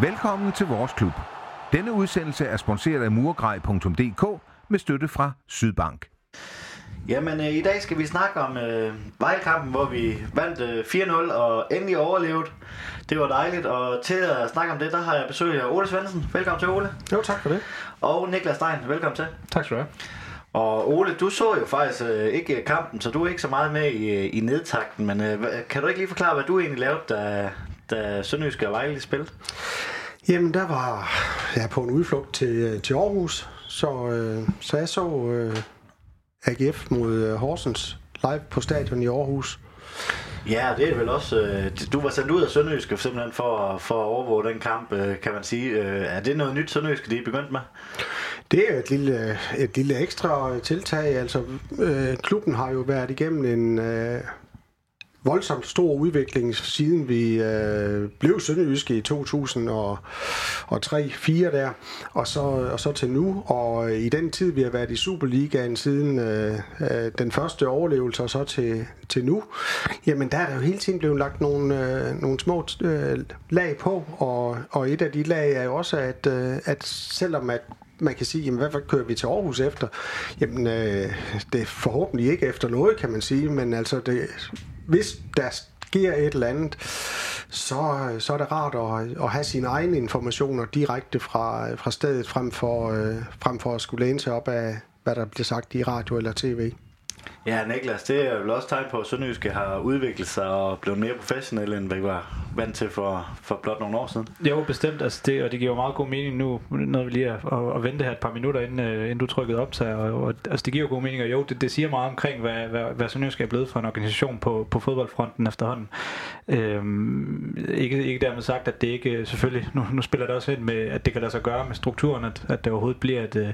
Velkommen til vores klub. Denne udsendelse er sponsoreret af murgrej.dk med støtte fra Sydbank. Jamen, øh, i dag skal vi snakke om øh, Vejlkampen, hvor vi vandt øh, 4-0 og endelig overlevet. Det var dejligt, og til at snakke om det, der har jeg besøg af Ole Svendsen. Velkommen til, Ole. Jo, tak for det. Og Niklas Stein, velkommen til. Tak skal du have. Og Ole, du så jo faktisk øh, ikke kampen, så du er ikke så meget med i, i nedtakten, men øh, kan du ikke lige forklare, hvad du egentlig lavede, da, da Sønderjyske og Vejle spillede? Jamen, der var jeg på en udflugt til, til Aarhus, så, øh, så jeg så øh, AGF mod øh, Horsens live på stadion i Aarhus. Ja, det er vel også... Øh, du var sendt ud af Sønderjyske simpelthen for, for at overvåge den kamp, øh, kan man sige. Øh, er det noget nyt Sønderjyske, de er begyndt med? Det er et lille, et lille ekstra tiltag. Altså, øh, klubben har jo været igennem en... Øh, voldsomt stor udvikling, siden vi øh, blev Sønderjyske i 2003-4 der, og så, og så til nu. Og øh, i den tid, vi har været i Superligaen siden øh, øh, den første overlevelse og så til, til nu, jamen der er der jo hele tiden blevet lagt nogle, øh, nogle små øh, lag på, og, og et af de lag er jo også, at, øh, at selvom at man kan sige, jamen, hvad kører vi til Aarhus efter? Jamen, øh, det er forhåbentlig ikke efter noget, kan man sige, men altså, det, hvis der sker et eller andet, så, øh, så er det rart at, at have sine egne informationer direkte fra, øh, fra stedet, frem for, øh, frem for at skulle læne sig op af, hvad der bliver sagt i radio eller tv. Ja, Niklas, det er vel også tegn på, at Sønderjyske har udviklet sig og blevet mere professionel, end vi var vant til for, for blot nogle år siden. Jo, bestemt. Altså det, og det giver jo meget god mening nu, når vi lige at, at, at vente her et par minutter, inden, uh, inden du trykkede op. Og, og, altså det giver jo god mening, og jo, det, det siger meget omkring, hvad, hvad, hvad Sønderjyske er blevet for en organisation på, på fodboldfronten efterhånden. Øhm, ikke, ikke dermed sagt, at det ikke, selvfølgelig, nu, nu spiller det også ind med, at det kan lade sig gøre med strukturen, at, at det overhovedet bliver et, øh,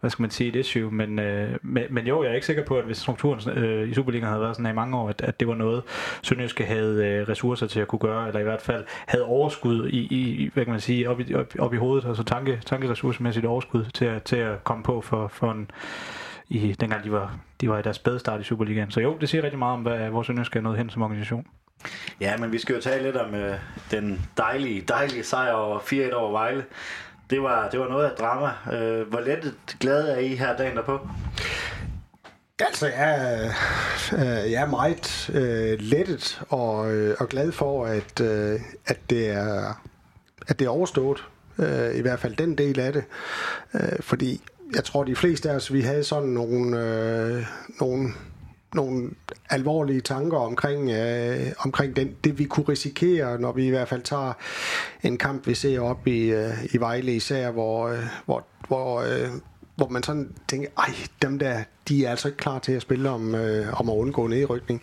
hvad skal man sige, et issue, men, øh, men, men jo, jeg er ikke sikker på, at hvis strukturen øh i Superligaen havde været sådan her i mange år, at, at det var noget, Sønderjyske havde øh, ressourcer til at kunne gøre, eller i hvert fald havde overskud i, i hvad kan man sige, op i, op, op i hovedet, altså tanke, tankeressourcemæssigt overskud til at, til at komme på for, for en, i, dengang de var, de var i deres spædestart i Superligaen. Så jo, det siger rigtig meget om, hvad vores Sønderjyske er nået hen som organisation. Ja, men vi skal jo tale lidt om øh, den dejlige, dejlige sejr over 4-1 over Vejle. Det var, det var noget af drama. Øh, hvor let glad er I her dagen derpå? Altså, jeg er, jeg er meget øh, lettet og, øh, og glad for, at, øh, at, det er, at det er overstået. Øh, I hvert fald den del af det. Øh, fordi jeg tror, de fleste af os, vi havde sådan nogle, øh, nogle, nogle alvorlige tanker omkring, øh, omkring den, det, vi kunne risikere, når vi i hvert fald tager en kamp, vi ser op i, øh, i Vejle især, hvor, øh, hvor, hvor øh, hvor man sådan tænker, ej, dem der, de er altså ikke klar til at spille om, øh, om at undgå nedrykning.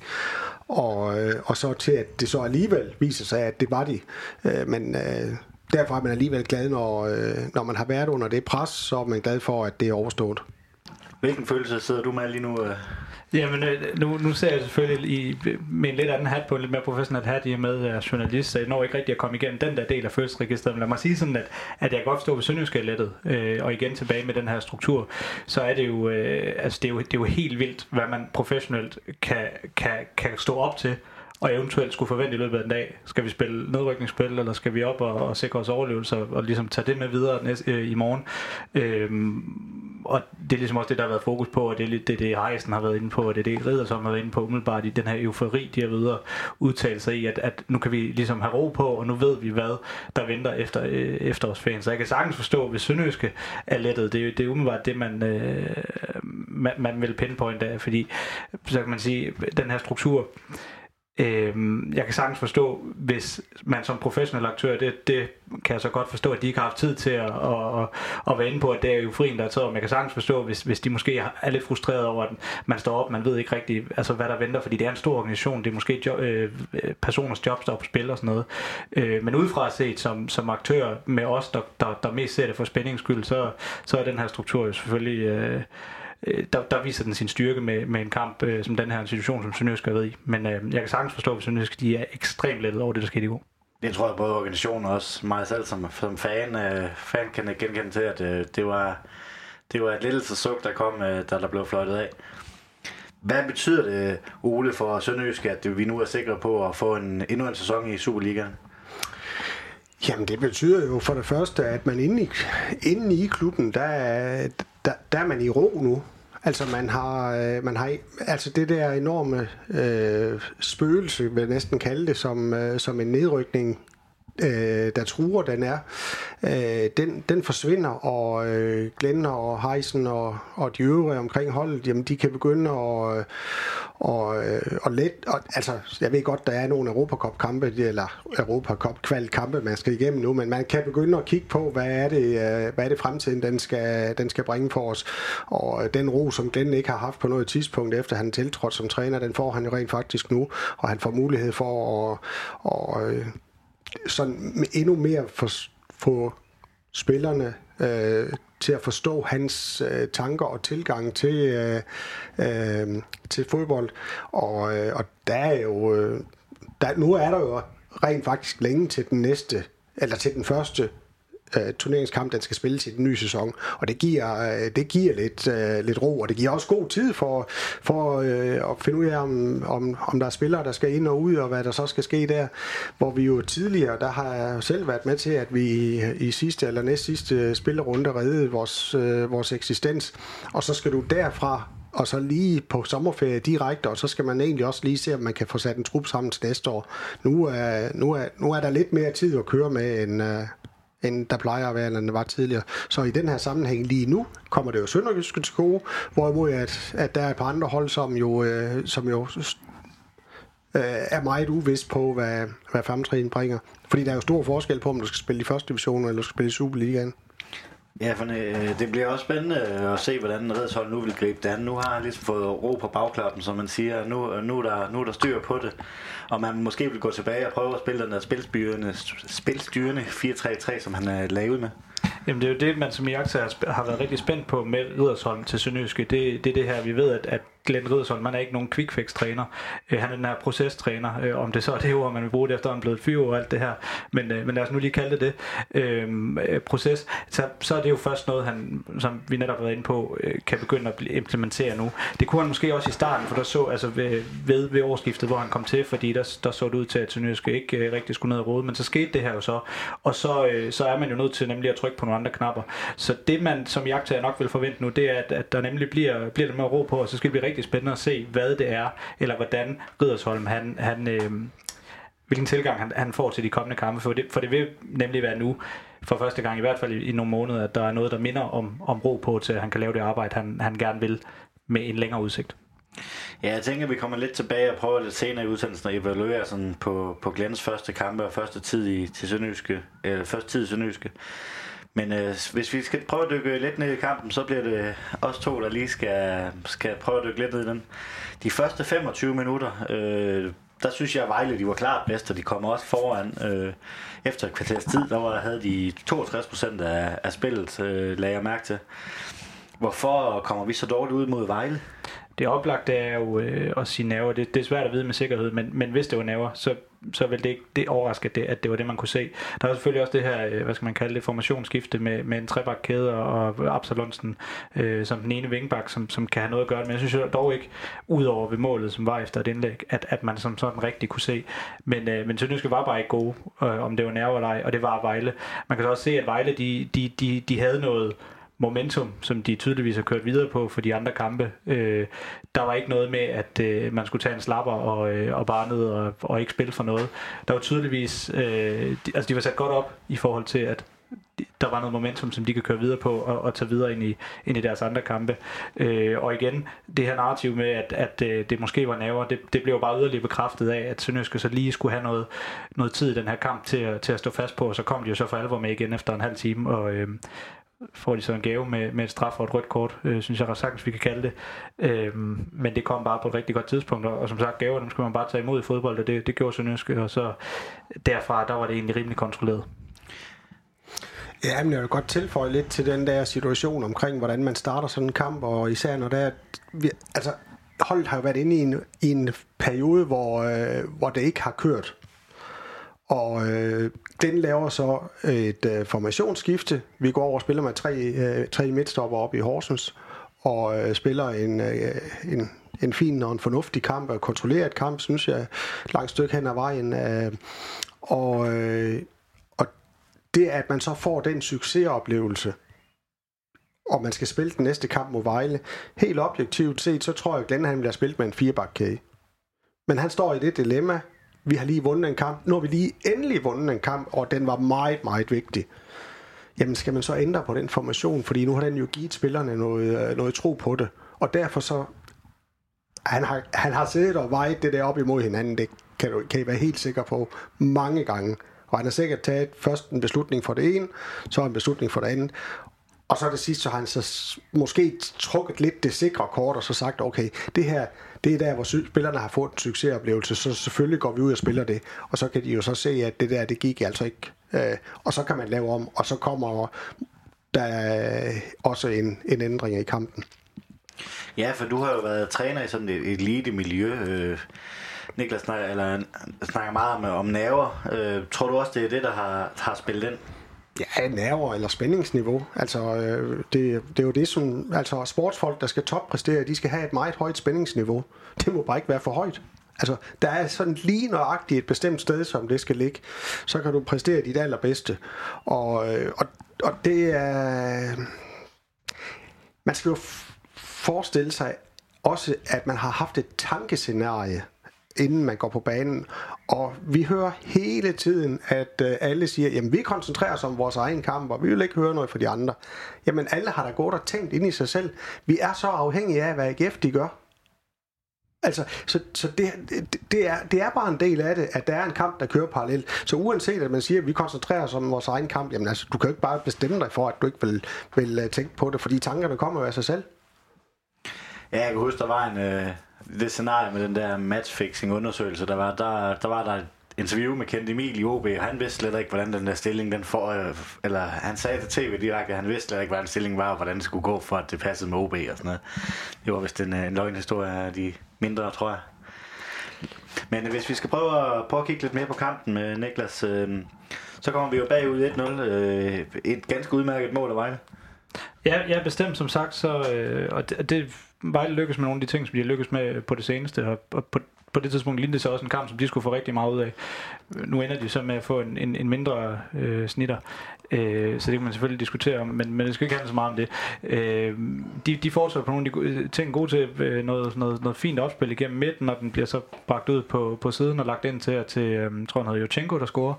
Og, øh, og så til, at det så alligevel viser sig, at det var de. Øh, men øh, derfor er man alligevel glad, når, øh, når man har været under det pres, så er man glad for, at det er overstået. Hvilken følelse sidder du med lige nu? Øh? Jamen, øh, nu, nu ser jeg selvfølgelig i, med en lidt anden hat på, en lidt mere professionel hat, i og med at jeg er journalist, så jeg når ikke rigtig at komme igennem den der del af følelsesregisteret. Men lad mig sige sådan, at, at jeg godt stå ved Sønderjysk øh, og igen tilbage med den her struktur, så er det jo, øh, altså det er jo, det er jo helt vildt, hvad man professionelt kan, kan, kan stå op til og eventuelt skulle forvente i løbet af en dag. Skal vi spille nedrykningsspil, eller skal vi op og, og sikre os overlevelse, og, og ligesom tage det med videre næste, øh, i morgen? Øhm, og det er ligesom også det, der har været fokus på, og det er lidt det, det Heisen har været inde på, og det er det, Riddersom har været inde på umiddelbart i den her eufori, de har videre udtale sig i, at, at nu kan vi ligesom have ro på, og nu ved vi, hvad der venter efter øh, efterårsferien. Så jeg kan sagtens forstå, hvis Sønderjyske er lettet, det, det er umiddelbart det, man, øh, man, man vil pinpointe af, fordi så kan man sige, den her struktur, Øhm, jeg kan sagtens forstå, hvis man som professionel aktør, det, det kan jeg så godt forstå, at de ikke har haft tid til at, at, at, at være inde på, at det er jo frien, der er taget. Men jeg kan sagtens forstå, hvis, hvis de måske er lidt frustreret over, at man står op, man ved ikke rigtigt, altså, hvad der venter, fordi det er en stor organisation, det er måske jo, øh, personers job, der er på spil og sådan noget. Øh, men udefra set som, som aktør med os, der, der, der mest ser det for spændings skyld, så, så er den her struktur jo selvfølgelig... Øh, øh, der, der viser den sin styrke med, med en kamp øh, som den her situation, som Sønderjysk har været i. Men øh, jeg kan sagtens forstå, at Sønderjysk de er ekstremt lettet over det, der skete i går. Det tror jeg både organisationen og også mig selv som, som fan, øh, fan kan genkende til, at øh, det, var, det var et lille suk, der kom, øh, da der blev fløjtet af. Hvad betyder det, Ole, for Sønderjysk, at vi nu er sikre på at få en, endnu en sæson i Superligaen? Jamen, det betyder jo for det første, at man inde i, inde i klubben, der, er- der, der er man i ro nu. Altså man har, øh, man har altså det der enorme øh, spøgelse, vil jeg næsten kalde det, som, øh, som en nedrykning, øh, der truer den er, øh, den, den forsvinder, og øh, Glenn og Heisen og, og de øvrige omkring holdet, jamen de kan begynde at, øh, og, øh, og let, og, altså jeg ved godt, der er nogle Europacup-kampe, eller europacup kampe man skal igennem nu, men man kan begynde at kigge på, hvad er det, øh, hvad er det fremtiden, den skal, den skal bringe for os. Og den ro, som Glenn ikke har haft på noget tidspunkt, efter han tiltrådte som træner, den får han jo rent faktisk nu, og han får mulighed for at, og, sådan endnu mere for, få spillerne øh, til at forstå hans øh, tanker og tilgang til, øh, øh, til fodbold. Og, øh, og der er jo, øh, der, nu er der jo rent faktisk længe til den næste, eller til den første øh, turneringskamp, den skal spilles i den nye sæson. Og det giver, øh, det giver lidt, øh, lidt ro, og det giver også god tid for, for øh, at finde ud af, om, om, om der er spillere, der skal ind og ud, og hvad der så skal ske der. Hvor vi jo tidligere, der har jeg selv været med til, at vi i, i sidste eller næst sidste spillerunde reddede vores, øh, vores eksistens. Og så skal du derfra og så lige på sommerferie direkte, og så skal man egentlig også lige se, om man kan få sat en trup sammen til næste år. Nu er, nu er, nu er der lidt mere tid at køre med, end, øh, end der plejer at være, end var tidligere. Så i den her sammenhæng lige nu kommer det jo Sønderjyske til gode, hvorimod at, at der er et par andre hold, som jo, øh, som jo øh, er meget uvidst på, hvad, hvad fremtiden bringer. Fordi der er jo stor forskel på, om du skal spille i første division, eller du skal spille i Superligaen. Ja, for øh, det bliver også spændende øh, at se, hvordan Redshold nu vil gribe det an. Nu har han ligesom fået ro på bagklappen, som man siger. Nu, øh, nu, er der, nu er der styr på det. Og man måske vil gå tilbage og prøve at spille den der spilstyrende, spilstyrende 4-3-3, som han er lavet med. Jamen det er jo det, man som jagter har været rigtig spændt på med Ridersholm til Sønderjyske. Det, det er det her, vi ved, at, at Glenn Ridersholm, man er ikke nogen quick fix træner. Øh, han er den her procestræner. Øh, om det så er det ord, man vil bruge det efter, han er blevet fyre og alt det her. Men, øh, men lad os nu lige kalde det det. Øhm, øh, proces. Så, så er det jo først noget, han, som vi netop har været inde på, øh, kan begynde at implementere nu. Det kunne han måske også i starten, for der så altså ved, ved, ved årsskiftet, hvor han kom til, fordi der, der så det ud til, at Sønderjyske ikke øh, rigtig skulle ned og rode. Men så skete det her jo så. Og så, øh, så er man jo nødt til nemlig at trykke på nogle andre knapper. Så det man som jagttager nok vil forvente nu, det er, at, at der nemlig bliver, bliver lidt mere ro på, og så skal det blive rigtig spændende at se, hvad det er, eller hvordan Ridersholm, han, han, øh, hvilken tilgang han, han får til de kommende kampe, for det, for det vil nemlig være nu, for første gang i hvert fald i, i nogle måneder, at der er noget, der minder om, om ro på, til at han kan lave det arbejde, han, han gerne vil med en længere udsigt. Ja, jeg tænker, at vi kommer lidt tilbage og prøver lidt senere i udsendelsen at evaluere sådan på, på Glens første kampe og første tid i, til Sønderjyske, eller første tid i Sønderjyske. Men øh, hvis vi skal prøve at dykke lidt ned i kampen, så bliver det os to, der lige skal, skal prøve at dykke lidt ned i den. De første 25 minutter, øh, der synes jeg, at Vejle de var klart bedst, og de kom også foran. Øh, efter et kvarters tid, der var, havde de 62 procent af, af spillet, øh, lagde jeg mærke til. Hvorfor kommer vi så dårligt ud mod Vejle? Det oplagte er jo øh, at sige naver. Det, det er svært at vide med sikkerhed, men, men hvis det var nerver, så, så vil det ikke det overraske, det, at det var det, man kunne se. Der er selvfølgelig også det her, øh, hvad skal man kalde det, formationsskifte med, med en trebakkæde og, og Absalonsen øh, som den ene vingbak, som, som kan have noget at gøre. Men jeg synes jo dog ikke, udover ved målet, som var efter et indlæg, at, at man som sådan rigtig kunne se. Men, øh, men Sønderjyske var bare ikke gode, øh, om det var nerver eller ej, og det var Vejle. Man kan så også se, at Vejle, de, de, de, de havde noget momentum, som de tydeligvis har kørt videre på for de andre kampe. Øh, der var ikke noget med, at øh, man skulle tage en slapper og, øh, og bare ned og, og ikke spille for noget. Der var tydeligvis, øh, de, altså de var sat godt op i forhold til, at der var noget momentum, som de kan køre videre på og, og tage videre ind i, ind i deres andre kampe. Øh, og igen, det her narrativ med, at, at øh, det måske var naver, det, det blev bare yderligere bekræftet af, at Sønderjyske så lige skulle have noget, noget tid i den her kamp til, at, til at stå fast på, og så kom de jo så for alvor med igen efter en halv time, og, øh, får de så en gave med, med et straf og et rødt kort, øh, synes jeg sagtens, vi kan kalde det. Øh, men det kom bare på et rigtig godt tidspunkt, og, og som sagt, gaver, dem skal man bare tage imod i fodbold, og det, det gjorde Sønderjyske, og så derfra, der var det egentlig rimelig kontrolleret. Ja, men jeg vil godt tilføje lidt til den der situation omkring, hvordan man starter sådan en kamp, og især når det er, vi, altså holdet har jo været inde i en, i en periode, hvor, øh, hvor det ikke har kørt. Og øh, den laver så et øh, formationsskifte. Vi går over og spiller med tre, øh, tre midtstopper op i Horsens, og øh, spiller en, øh, en, en fin og en fornuftig kamp, og kontrolleret kamp, synes jeg, langt stykke hen ad vejen. Øh, og, øh, og det er, at man så får den succesoplevelse, og man skal spille den næste kamp mod Vejle. Helt objektivt set, så tror jeg, at Glenn han bliver spillet med en firebakkæde. Men han står i det dilemma, vi har lige vundet en kamp, nu har vi lige endelig vundet en kamp, og den var meget, meget vigtig. Jamen skal man så ændre på den formation, fordi nu har den jo givet spillerne noget, øh, noget tro på det. Og derfor så, han har, han har siddet og vejet det der op imod hinanden, det kan, du, kan I være helt sikker på, mange gange. Og han har sikkert taget først en beslutning for det ene, så en beslutning for det andet. Og så det sidste, så har han så måske trukket lidt det sikre kort, og så sagt, okay, det her, det er der, hvor spillerne har fået en succesoplevelse, så selvfølgelig går vi ud og spiller det. Og så kan de jo så se, at det der, det gik altså ikke. Øh, og så kan man lave om, og så kommer der også en, en ændring i kampen. Ja, for du har jo været træner i sådan et elite miljø. Øh, Niklas snakker, eller, øh, snakker meget om, om nerver. Øh, tror du også, det er det, der har, har spillet ind? Ja, nerver eller spændingsniveau. Altså, øh, det, det er jo det, som altså, sportsfolk, der skal toppræstere, de skal have et meget højt spændingsniveau. Det må bare ikke være for højt. Altså, der er sådan lige nøjagtigt et bestemt sted, som det skal ligge. Så kan du præstere dit allerbedste. Og, øh, og, og det er... Man skal jo forestille sig også, at man har haft et tankescenarie, inden man går på banen. Og vi hører hele tiden, at øh, alle siger, jamen vi koncentrerer os om vores egen kamp, og vi vil ikke høre noget fra de andre. Jamen alle har da gået og tænkt ind i sig selv. Vi er så afhængige af, hvad AGF de gør. Altså, så, så det, det, er, det er bare en del af det, at der er en kamp, der kører parallelt. Så uanset at man siger, at vi koncentrerer os om vores egen kamp, jamen altså, du kan jo ikke bare bestemme dig for, at du ikke vil, vil øh, tænke på det, fordi tankerne kommer jo af sig selv. Ja, jeg kan huske, der var en, øh, det scenarie med den der matchfixing undersøgelse, der var, der, der var der et interview med Kent Emil i OB, og han vidste slet ikke, hvordan den der stilling, den får, øh, eller han sagde til tv direkte, at han vidste slet ikke, hvordan stillingen var, og hvordan det skulle gå, for at det passede med OB og sådan noget. Det var vist en, øh, en løgnhistorie af de mindre, tror jeg. Men hvis vi skal prøve at, prøve at kigge lidt mere på kampen med Niklas, øh, så kommer vi jo bagud 1-0. Øh, et ganske udmærket mål af Vejle. Ja, ja, bestemt som sagt, så, øh, og det, det Vejle lykkes med nogle af de ting, som de har lykkes med på det seneste, og, og på, på det tidspunkt lignede det så også en kamp, som de skulle få rigtig meget ud af. Nu ender de så med at få en, en, en mindre øh, snitter, øh, så det kan man selvfølgelig diskutere om, men, men det skal ikke handle så meget om det. Øh, de, de fortsætter på nogle af de øh, ting gode til øh, noget, noget, noget fint opspil igennem midten, og den bliver så bragt ud på, på siden og lagt ind til, til øh, tror jeg, hedder Jochenko, der scorer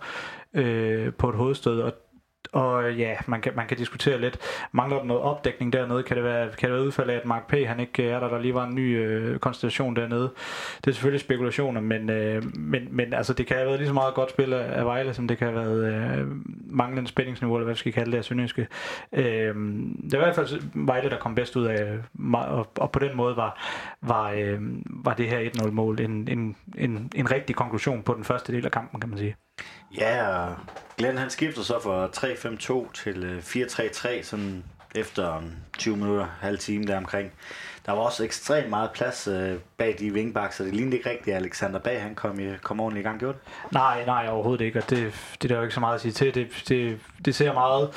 øh, på et hovedstød, og og ja, man kan, man kan diskutere lidt. Mangler der noget opdækning dernede? Kan det være, kan det være udfald af, at Mark P. han ikke øh, er der, der lige var en ny øh, konstellation dernede? Det er selvfølgelig spekulationer, men, øh, men, men altså, det kan have været lige så meget godt spil af, Vejle, som det kan have været øh, manglende spændingsniveau, eller hvad vi skal kalde det af Sønderjyske. Øh, det er i hvert fald Vejle, der kom bedst ud af, og, og på den måde var, var, øh, var det her 1-0-mål en, en, en, en rigtig konklusion på den første del af kampen, kan man sige. Ja, og Glenn han skifter så fra 3-5-2 til øh, 4-3-3, sådan efter 20 minutter, halv time der omkring. Der var også ekstremt meget plads øh, bag de wingbacks, så det lignede ikke rigtigt, at Alexander Bag han kom, i, kom ordentligt i gang, gjorde det? Nej, nej, overhovedet ikke, og det, det er der jo ikke så meget at sige til. Det, det, det ser meget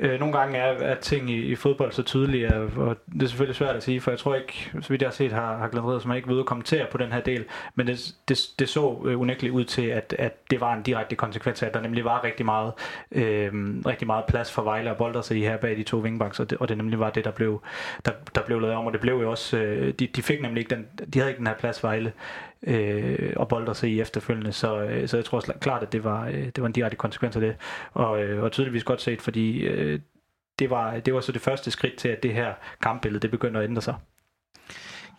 Øh, nogle gange er, er ting i, i fodbold så tydelige, og det er selvfølgelig svært at sige, for jeg tror ikke, så vidt jeg har set, har, har Glenn som ikke ved at kommentere på den her del, men det, det, det så øh, unægteligt ud til, at, at det var en direkte konsekvens af, at der nemlig var rigtig meget, øh, rigtig meget plads for Vejle og bolder sig i her bag de to vingbaks, og det, og det nemlig var det, der blev, der, der blev lavet om, og det blev jo også, øh, de, de fik nemlig ikke den, de havde ikke den her plads Vejle, øh, og bolder sig e i efterfølgende. Så, øh, så jeg tror klart, at det var, øh, det var en direkte konsekvens af det. Og, øh, og tydeligvis godt set, fordi øh, det, var, det var så det første skridt til, at det her kampbillede det begynder at ændre sig.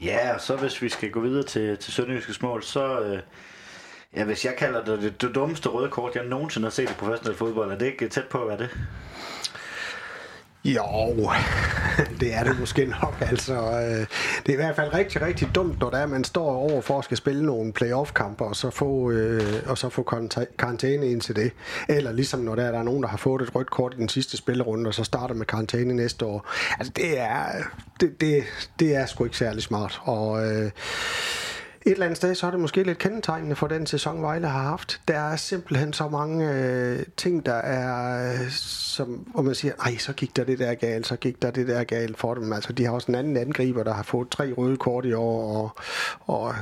Ja, og så hvis vi skal gå videre til, til Sønderjyskets mål, så... Øh, ja, hvis jeg kalder det, det det dummeste røde kort, jeg nogensinde har set i professionel fodbold, er det ikke tæt på at være det? Jo, det er det måske nok. Altså, øh, det er i hvert fald rigtig, rigtig dumt, når der er, man står over for at skal spille nogle playoff-kampe, og så få, øh, og så få karantæne ind til det. Eller ligesom når der er, der er nogen, der har fået et rødt kort i den sidste spillerunde, og så starter med karantæne næste år. Altså, det er, det, det, det er sgu ikke særlig smart. Og øh, et eller andet sted, så er det måske lidt kendetegnende for den sæson, Vejle har haft. Der er simpelthen så mange øh, ting, der er, som, hvor man siger, ej, så gik der det der galt, så gik der det der galt for dem. Altså, de har også en anden angriber, der har fået tre røde kort i år, og, og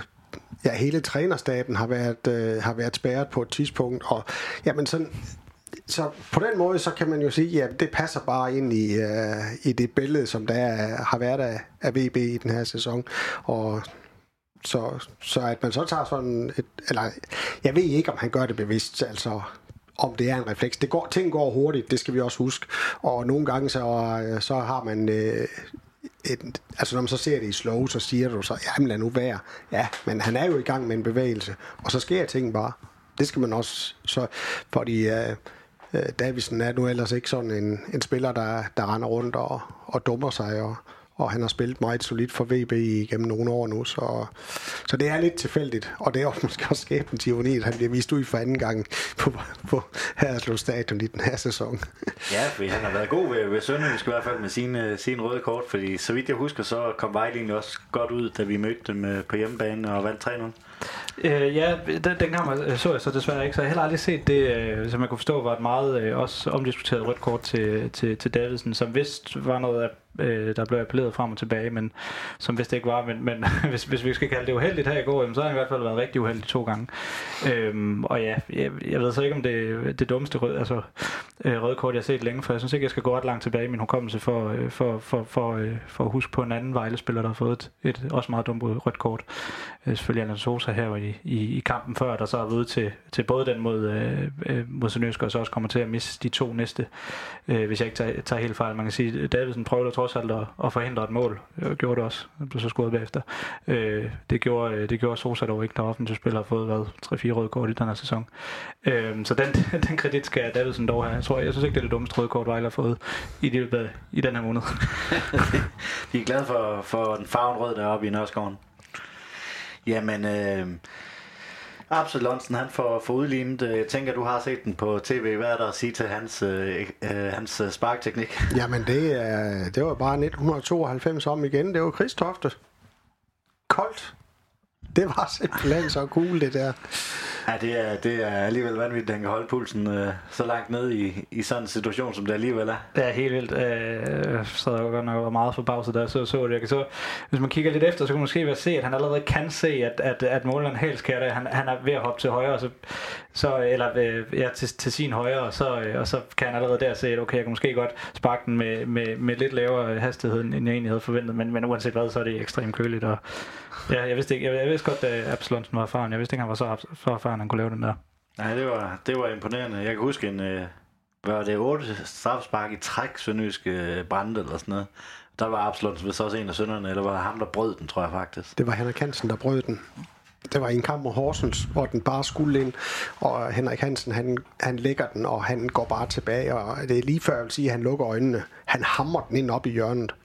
ja, hele trænerstaben har været, øh, har været spærret på et tidspunkt, og jamen sådan, så på den måde, så kan man jo sige, at det passer bare ind i, øh, i det billede, som der er, har været af, af VB i den her sæson. Og så, så at man så tager sådan et, eller jeg ved ikke, om han gør det bevidst, altså om det er en refleks. Det går, ting går hurtigt, det skal vi også huske. Og nogle gange så, så har man øh, et, altså når man så ser det i slow, så siger du så, jamen lad nu være. Ja, men han er jo i gang med en bevægelse, og så sker ting bare. Det skal man også, så, fordi øh, øh Davidsen er nu ellers ikke sådan en, en spiller, der, der render rundt og, og dummer sig, og, og han har spillet meget solidt for VB igennem nogle år nu, så, så det er lidt tilfældigt, og det er også måske også skæbnen til at han bliver vist ud for anden gang på, på Haderslev Stadion i den her sæson. Ja, fordi han har været god ved, ved Sønderjysk i hvert fald med sine, sine røde kort, fordi så vidt jeg husker, så kom Vejle også godt ud, da vi mødte dem øh, på hjemmebane og vandt 3-0. Øh, ja, den, den kamp så jeg så desværre ikke, så jeg har heller aldrig set det, øh, som jeg kunne forstå var et meget øh, også omdiskuteret rødt kort til, til, til Davidsen, som vist var noget af øh, der blev appelleret frem og tilbage, men som hvis det ikke var, men, men hvis, hvis vi skal kalde det uheldigt her i går, så har han i hvert fald været rigtig uheldig to gange. Øhm, og ja, jeg, jeg ved så ikke, om det det dummeste rød, altså, øh, røde kort, jeg har set længe, for jeg synes ikke, jeg skal gå ret langt tilbage i min hukommelse for, øh, for, for, for, øh, for at huske på en anden Vejle-spiller, der har fået et, et også meget dumt rødt kort. Øh, selvfølgelig Alan Sosa her i, i, i kampen før, der så er ved til, til både den mod, øh, øh, mod Sønderjysk, og så også kommer til at miste de to næste, øh, hvis jeg ikke tager, tager helt fejl. Man kan sige, Davidsen prøvede trods alt at, at forhindre et mål. Det gjorde det også. Det blev så skudt bagefter. Øh, det gjorde, øh, det gjorde Sosa dog ikke, der offentlige spiller har fået været 3-4 røde kort i den her sæson. Øh, så den, den kredit skal Davidsen dog have. Jeg, tror, jeg synes ikke, det er det dummeste røde kort, Vejle har fået i, det, i den her måned. De er glade for, for den farven rød deroppe i Nørreskoven. Jamen, øh, Absalonsen, han får, får udlignet. Øh, jeg tænker, du har set den på tv. Hvad er der at sige til hans, øh, øh hans øh, sparkteknik? Jamen, det, er, det var bare 1992 om igen. Det var Kristofte. Koldt. Det var simpelthen så cool, det der. Ja, det er, det er alligevel vanvittigt, at han kan holde pulsen øh, så langt ned i, i sådan en situation, som det alligevel er. Det er helt vildt. Øh, så jeg godt nok meget forbavset, der så, så det. Jeg kan så, hvis man kigger lidt efter, så kan man måske være se, at han allerede kan se, at, at, at måleren helst kan han, han er ved at hoppe til højre, så, så, eller øh, ja, til, til sin højre, og så, øh, og så kan han allerede der se, at okay, jeg kan måske godt sparke den med, med, med lidt lavere hastighed, end jeg egentlig havde forventet, men, men uanset hvad, så er det ekstremt køligt, og Ja, jeg vidste ikke. Jeg, jeg vidste godt, at Absalonsen var erfaren. Jeg vidste ikke, han var så, så erfaren, at han kunne lave den der. Nej, det var, det var imponerende. Jeg kan huske en, øh, var det otte straffespark i træk, Sønderjyske øh, Brande eller sådan noget. Der var Absalonsen vist også en af sønderne, eller var det ham, der brød den, tror jeg faktisk. Det var Henrik Hansen, der brød den. Det var en kamp mod Horsens, hvor den bare skulle ind, og Henrik Hansen, han, han lægger den, og han går bare tilbage, og det er lige før, jeg vil sige, at han lukker øjnene. Han hammer den ind op i hjørnet.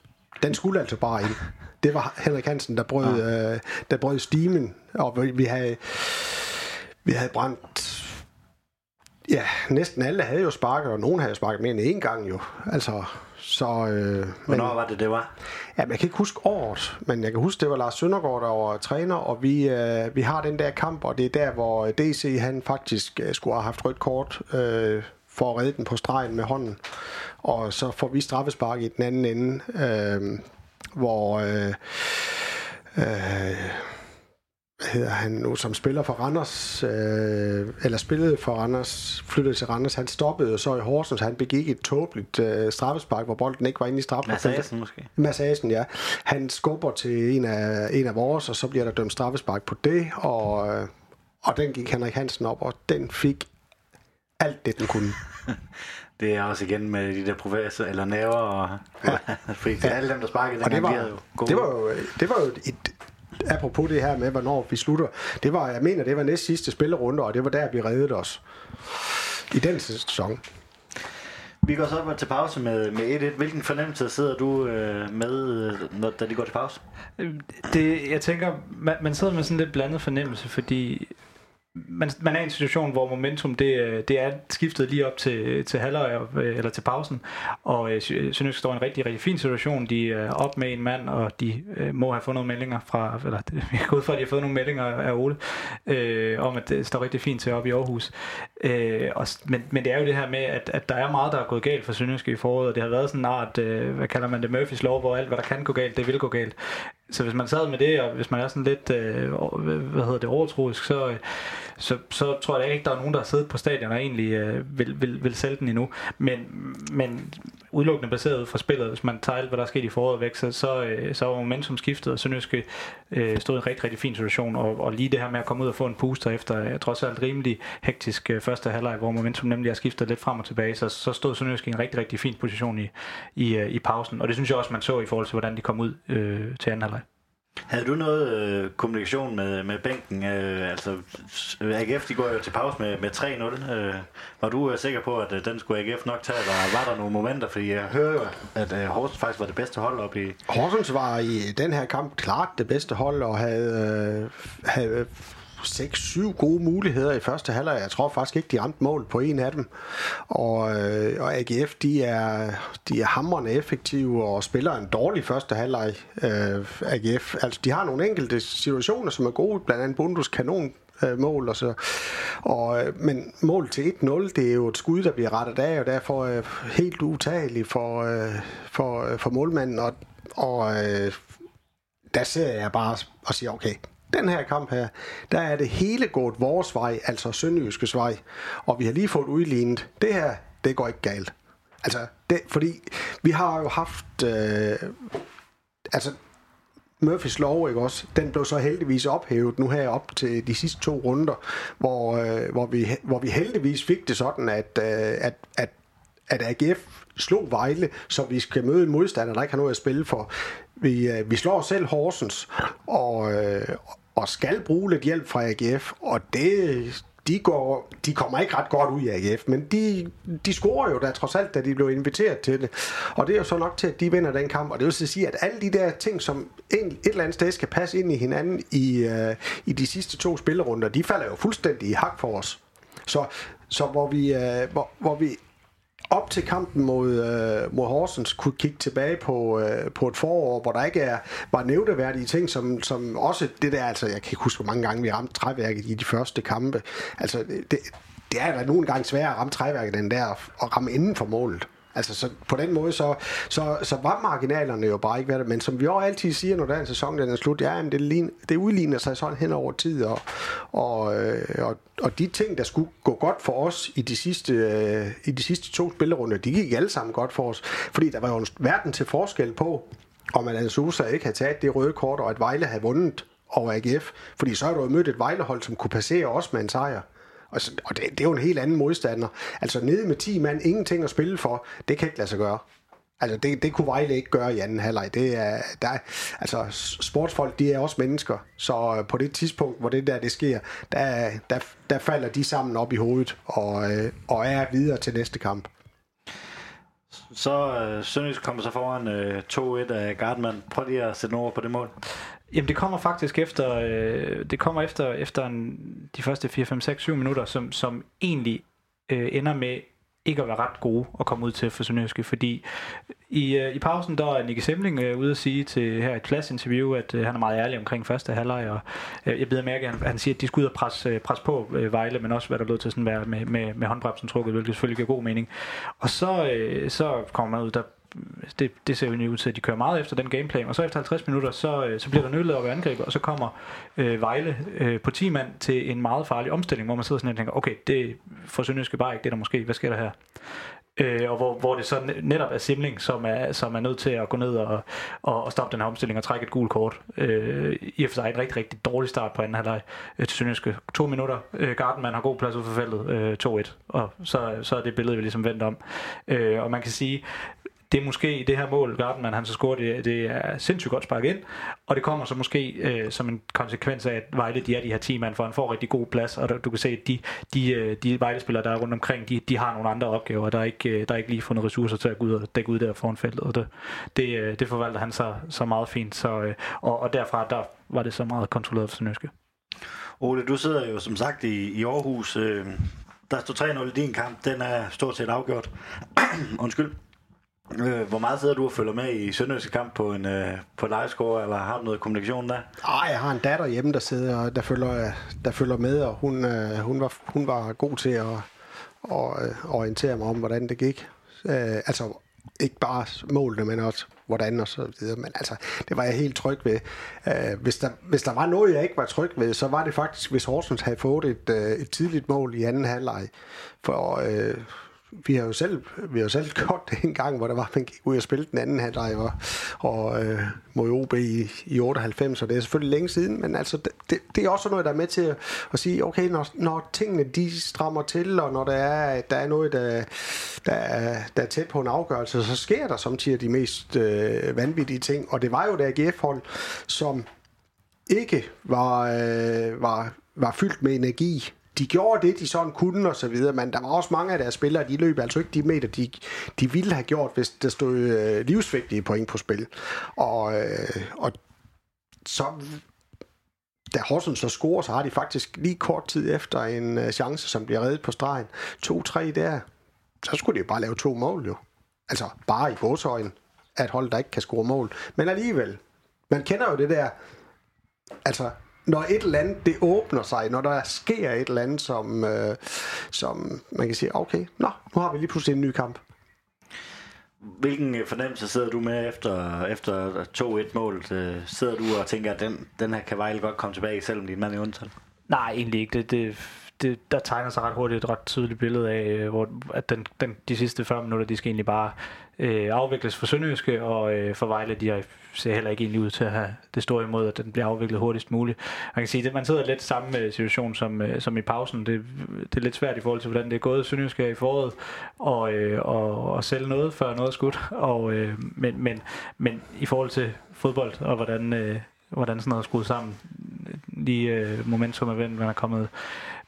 Den skulle altså bare ind det var Henrik Hansen, der brød, ja. øh, der brød stimen, og vi havde, vi havde brændt Ja, næsten alle havde jo sparket, og nogen havde sparket mere end én gang jo. Altså, så, øh, Hvornår men, var det, det var? Ja, jeg kan ikke huske året, men jeg kan huske, det var Lars Søndergaard, der var træner, og vi, øh, vi har den der kamp, og det er der, hvor DC han faktisk øh, skulle have haft rødt kort øh, for at redde den på stregen med hånden. Og så får vi straffespark i den anden ende. Øh, hvor øh, øh, hedder han nu, som spiller for Randers, øh, eller spillede for Randers, flyttede til Randers, han stoppede så i Horsens, han begik et tåbeligt øh, straffespark, hvor bolden ikke var inde i straffen. Massagen måske? Massagen, ja. Han skubber til en af, en af vores, og så bliver der dømt straffespark på det, og, øh, og den gik Henrik Hansen op, og den fik alt det, den kunne. Det er også igen med de der professor eller naver og ja. fordi ja. alle dem der sparkede og det var, jo gode. det var jo det var jo et apropos det her med hvornår vi slutter. Det var jeg mener det var næst sidste spillerunde og det var der vi reddede os i den sæson. Vi går så til pause med, med 1-1. Hvilken fornemmelse sidder du øh, med, øh, når, da de går til pause? Det, jeg tænker, man, man sidder med sådan lidt blandet fornemmelse, fordi man, man er i en situation, hvor momentum det, det er skiftet lige op til, til halvøj, øh, eller til pausen, og øh, Sønderjysk står i en rigtig, rigtig fin situation. De er op med en mand, og de øh, må have fået nogle meldinger fra, eller jeg går ud fra, at de har fået nogle meldinger af Ole, øh, om at det står rigtig fint til op i Aarhus. Øh, og, men, men det er jo det her med, at, at der er meget, der er gået galt for Sønderjysk i foråret, og det har været sådan en art, øh, hvad kalder man det, Murphys lov, hvor alt, hvad der kan gå galt, det vil gå galt så hvis man sad med det, og hvis man er sådan lidt, øh, hvad hedder det, overtroisk, så, øh, så, så tror jeg ikke, der er nogen, der har siddet på stadion og egentlig øh, vil, vil, vil sælge den endnu. Men, men udelukkende baseret fra spillet, hvis man tager alt, hvad der er sket i foråret væk, så, så, øh, så var momentum skiftet, og Sønderjyske øh, stod i en rigtig, rigtig fin situation, og, og lige det her med at komme ud og få en puster efter, øh, trods alt rimelig hektisk øh, første halvleg, hvor momentum nemlig har skiftet lidt frem og tilbage, så, så stod Sønderjyske i en rigtig, rigtig fin position i, i, øh, i pausen, og det synes jeg også, man så i forhold til, hvordan de kom ud øh, til anden halvleg. Havde du noget øh, kommunikation med, med bænken? Øh, altså, AGF de går jo til pause med, med 3-0. Øh, var du øh, sikker på, at øh, den skulle AGF nok tage? Var, var der nogle momenter? Fordi jeg hører jo, at øh, Horsens faktisk var det bedste hold op i... Horsens var i den her kamp klart det bedste hold, og havde, øh, havde øh, 6-7 gode muligheder i første halvleg. Jeg tror faktisk ikke, de ramte mål på en af dem. Og, øh, og AGF, de er, de er hamrende effektive og spiller en dårlig første halvleg. Øh, AGF, altså de har nogle enkelte situationer, som er gode, blandt andet Bundus kanon øh, mål og så. Og, øh, men mål til 1-0, det er jo et skud, der bliver rettet af, og derfor er helt utageligt for, øh, for, for målmanden. Og, og der ser jeg bare og siger, okay, den her kamp her, der er det hele gået vores vej, altså Sønderjyskes vej, og vi har lige fået udlignet. Det her, det går ikke galt. Altså, det, fordi vi har jo haft, øh, altså Murphys lov, ikke også, den blev så heldigvis ophævet nu her op til de sidste to runder, hvor, øh, hvor, vi, hvor vi heldigvis fik det sådan, at, øh, at, at, at AGF slog Vejle, så vi skal møde en modstander, der ikke har noget at spille for. Vi, øh, vi slår selv Horsens, og, øh, og skal bruge lidt hjælp fra AGF, og det, de, går, de kommer ikke ret godt ud i AGF, men de, de scorer jo da trods alt, da de blev inviteret til det. Og det er jo så nok til, at de vinder den kamp. Og det vil sige, at alle de der ting, som et eller andet sted skal passe ind i hinanden i, uh, i de sidste to spillerunder, de falder jo fuldstændig i hak for os. Så, så hvor, vi, uh, hvor, hvor vi op til kampen mod, øh, mod Horsens kunne kigge tilbage på, øh, på et forår, hvor der ikke er, var nævneværdige ting, som, som også det der, altså jeg kan ikke huske, hvor mange gange vi ramte træværket i de første kampe. Altså det, det er da nogle gange sværere at ramme træværket end der at ramme inden for målet. Altså, så på den måde, så, så, så var marginalerne jo bare ikke været Men som vi også altid siger, når der er en sæson, der er slut, ja, jamen, det, ligner, det udligner sig sådan hen over tid. Og, og, øh, og, og de ting, der skulle gå godt for os i de sidste, øh, i de sidste to spillerunder, de gik alle sammen godt for os. Fordi der var jo en verden til forskel på, om at Ansusa ikke havde taget det røde kort, og at Vejle havde vundet over AGF. Fordi så har du jo mødt et Vejlehold, som kunne passere os med en sejr. Og, så, og det, det er jo en helt anden modstander. Altså nede med 10 mand, ingenting at spille for, det kan ikke lade sig gøre. Altså det, det kunne Vejle ikke gøre i anden halvleg. Det er, der, altså sportsfolk, de er også mennesker. Så øh, på det tidspunkt, hvor det der det sker, der, der, der falder de sammen op i hovedet og, øh, og er videre til næste kamp. Så øh, Sønderjysk kommer så foran øh, 2-1 af Gardman. Prøv lige at sætte over på det mål. Jamen det kommer faktisk efter øh, det kommer efter efter en, de første 4 5 6 7 minutter som som egentlig øh, ender med ikke at være ret gode at komme ud til for Sønderjyske, fordi i, øh, i pausen der er Nicky Semling øh, ude at sige til her et pladsinterview, at øh, han er meget ærlig omkring første halvleg, og øh, jeg beder mærke, at han, han siger, at de skulle ud og presse, øh, presse på øh, Vejle, men også hvad der lød til sådan være med, med, med håndbremsen trukket, hvilket selvfølgelig giver god mening. Og så, øh, så kommer man ud, der det, det ser jo ud til, at de kører meget efter den gameplan, og så efter 50 minutter, så, øh, så bliver der nødlet op i angrebet, og så kommer øh, Vejle øh, på 10 mand til en meget farlig omstilling, hvor man sidder sådan og tænker, okay, det får Sønderjyske bare ikke det der måske, hvad sker der her? Øh, og hvor, hvor det så netop er Simling, som er, som er nødt til at gå ned og, og, og stoppe den her omstilling og trække et gult kort. Øh, I og for sig en rigtig, rigtig dårlig start på anden halvleg øh, til Sønderjyske. To minutter. Øh, Gardenman har god plads ud for feltet. Øh, 2-1. Og så, så er det billede, vi ligesom vendt om. Øh, og man kan sige, det er måske det her mål, Gardenman han så scorer, det, det er sindssygt godt sparket ind, og det kommer så måske øh, som en konsekvens af, at Vejle de er de her 10 mand, for han får rigtig god plads, og der, du kan se, at de, de, øh, de Vejle-spillere, der er rundt omkring, de, de har nogle andre opgaver, der er ikke, øh, der er ikke lige fundet ressourcer til at gå ud og dække ud der foran feltet, og det, det, øh, det forvalter han så, så meget fint, så, og, og derfra der var det så meget kontrolleret for Sønderjyske. Ole, du sidder jo som sagt i, i Aarhus. Øh, der står 3-0 i din kamp. Den er stort set afgjort. Undskyld. Øh, hvor meget sidder du og følger med i Sønderjyske kamp på en øh, på livescore, eller har du noget kommunikation der? Nej, jeg har en datter hjemme, der sidder der følger, der følger med, og hun, øh, hun, var, hun var god til at, at, øh, orientere mig om, hvordan det gik. Øh, altså ikke bare målene, men også hvordan og så videre. Men altså, det var jeg helt tryg ved. Øh, hvis, der, hvis der var noget, jeg ikke var tryg ved, så var det faktisk, hvis Horsens havde fået et, øh, et tidligt mål i anden halvleg. For vi har jo selv, vi har jo selv gjort det en gang, hvor der var, man gik ud og spillede den anden halvleg og, og øh, mod OB i, i 98, og det er selvfølgelig længe siden, men altså, det, det er også noget, der er med til at, at sige, okay, når, når tingene de strammer til, og når der er, der er noget, der, der, er, der er tæt på en afgørelse, så sker der samtidig de mest øh, vanvittige ting, og det var jo det AGF-hold, som ikke var, øh, var, var fyldt med energi de gjorde det, de sådan kunne og så videre, men der var også mange af deres spillere, de løb altså ikke de meter, de, de ville have gjort, hvis der stod øh, livsvigtige point på spil. Og, øh, og så da Horsens så scorer, så har de faktisk lige kort tid efter en øh, chance, som bliver reddet på stregen. 2-3 der. Så skulle de jo bare lave to mål jo. Altså bare i gåsøjen, at holdet der ikke kan score mål. Men alligevel, man kender jo det der, altså når et eller andet det åbner sig, når der sker et eller andet, som, øh, som man kan sige, okay, nå, nu har vi lige pludselig en ny kamp. Hvilken øh, fornemmelse sidder du med efter, efter 2-1-mål? Sidder du og tænker, at den, den her kan Vejle godt komme tilbage, selvom din mand er undtal? Nej, egentlig ikke. Det, det, det, der tegner sig ret hurtigt et ret tydeligt billede af, øh, hvor at den, den, de sidste 40 minutter, de skal egentlig bare øh, afvikles for Sønderjyske, og øh, for Vejle, de har, ser heller ikke egentlig ud til at have det store imod, at den bliver afviklet hurtigst muligt. Man kan sige, at man sidder lidt samme øh, situation som, øh, som i pausen. Det, det er lidt svært i forhold til, hvordan det er gået Sønderjyske i foråret, og, øh, og, og sælge noget, før noget er skudt. Og, øh, men, men, men i forhold til fodbold, og hvordan, øh, hvordan sådan noget er skruet sammen, lige øh, momentum er vendt, man er kommet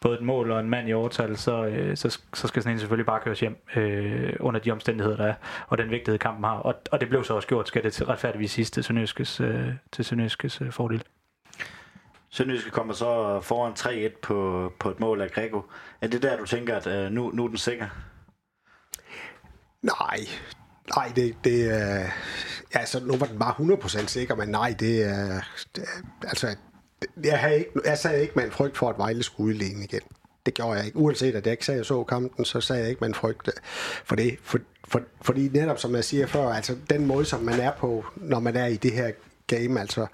både et mål og en mand i overtal, så, øh, så, så skal sådan en selvfølgelig bare køres hjem øh, under de omstændigheder, der er, og den vigtighed kampen har. Og, og det blev så også gjort, skal det til retfærdigvis sidst til Sønderjyskes, øh, til Sønderjyskes øh, fordel. Sønderjyske kommer så foran 3-1 på, på et mål af Grego. Er det der, du tænker, at øh, nu, nu er den sikker? Nej, nej, det, det er... Altså, nu var den bare 100% sikker, men nej, det er... Det, altså, jeg, havde ikke, jeg sagde ikke med en frygt for, at Vejle skulle udligne igen. Det gjorde jeg ikke. Uanset at jeg ikke sagde, at jeg så kampen, så sagde jeg ikke med en frygt for det. For, for, fordi netop som jeg siger før, altså den måde, som man er på, når man er i det her game, altså,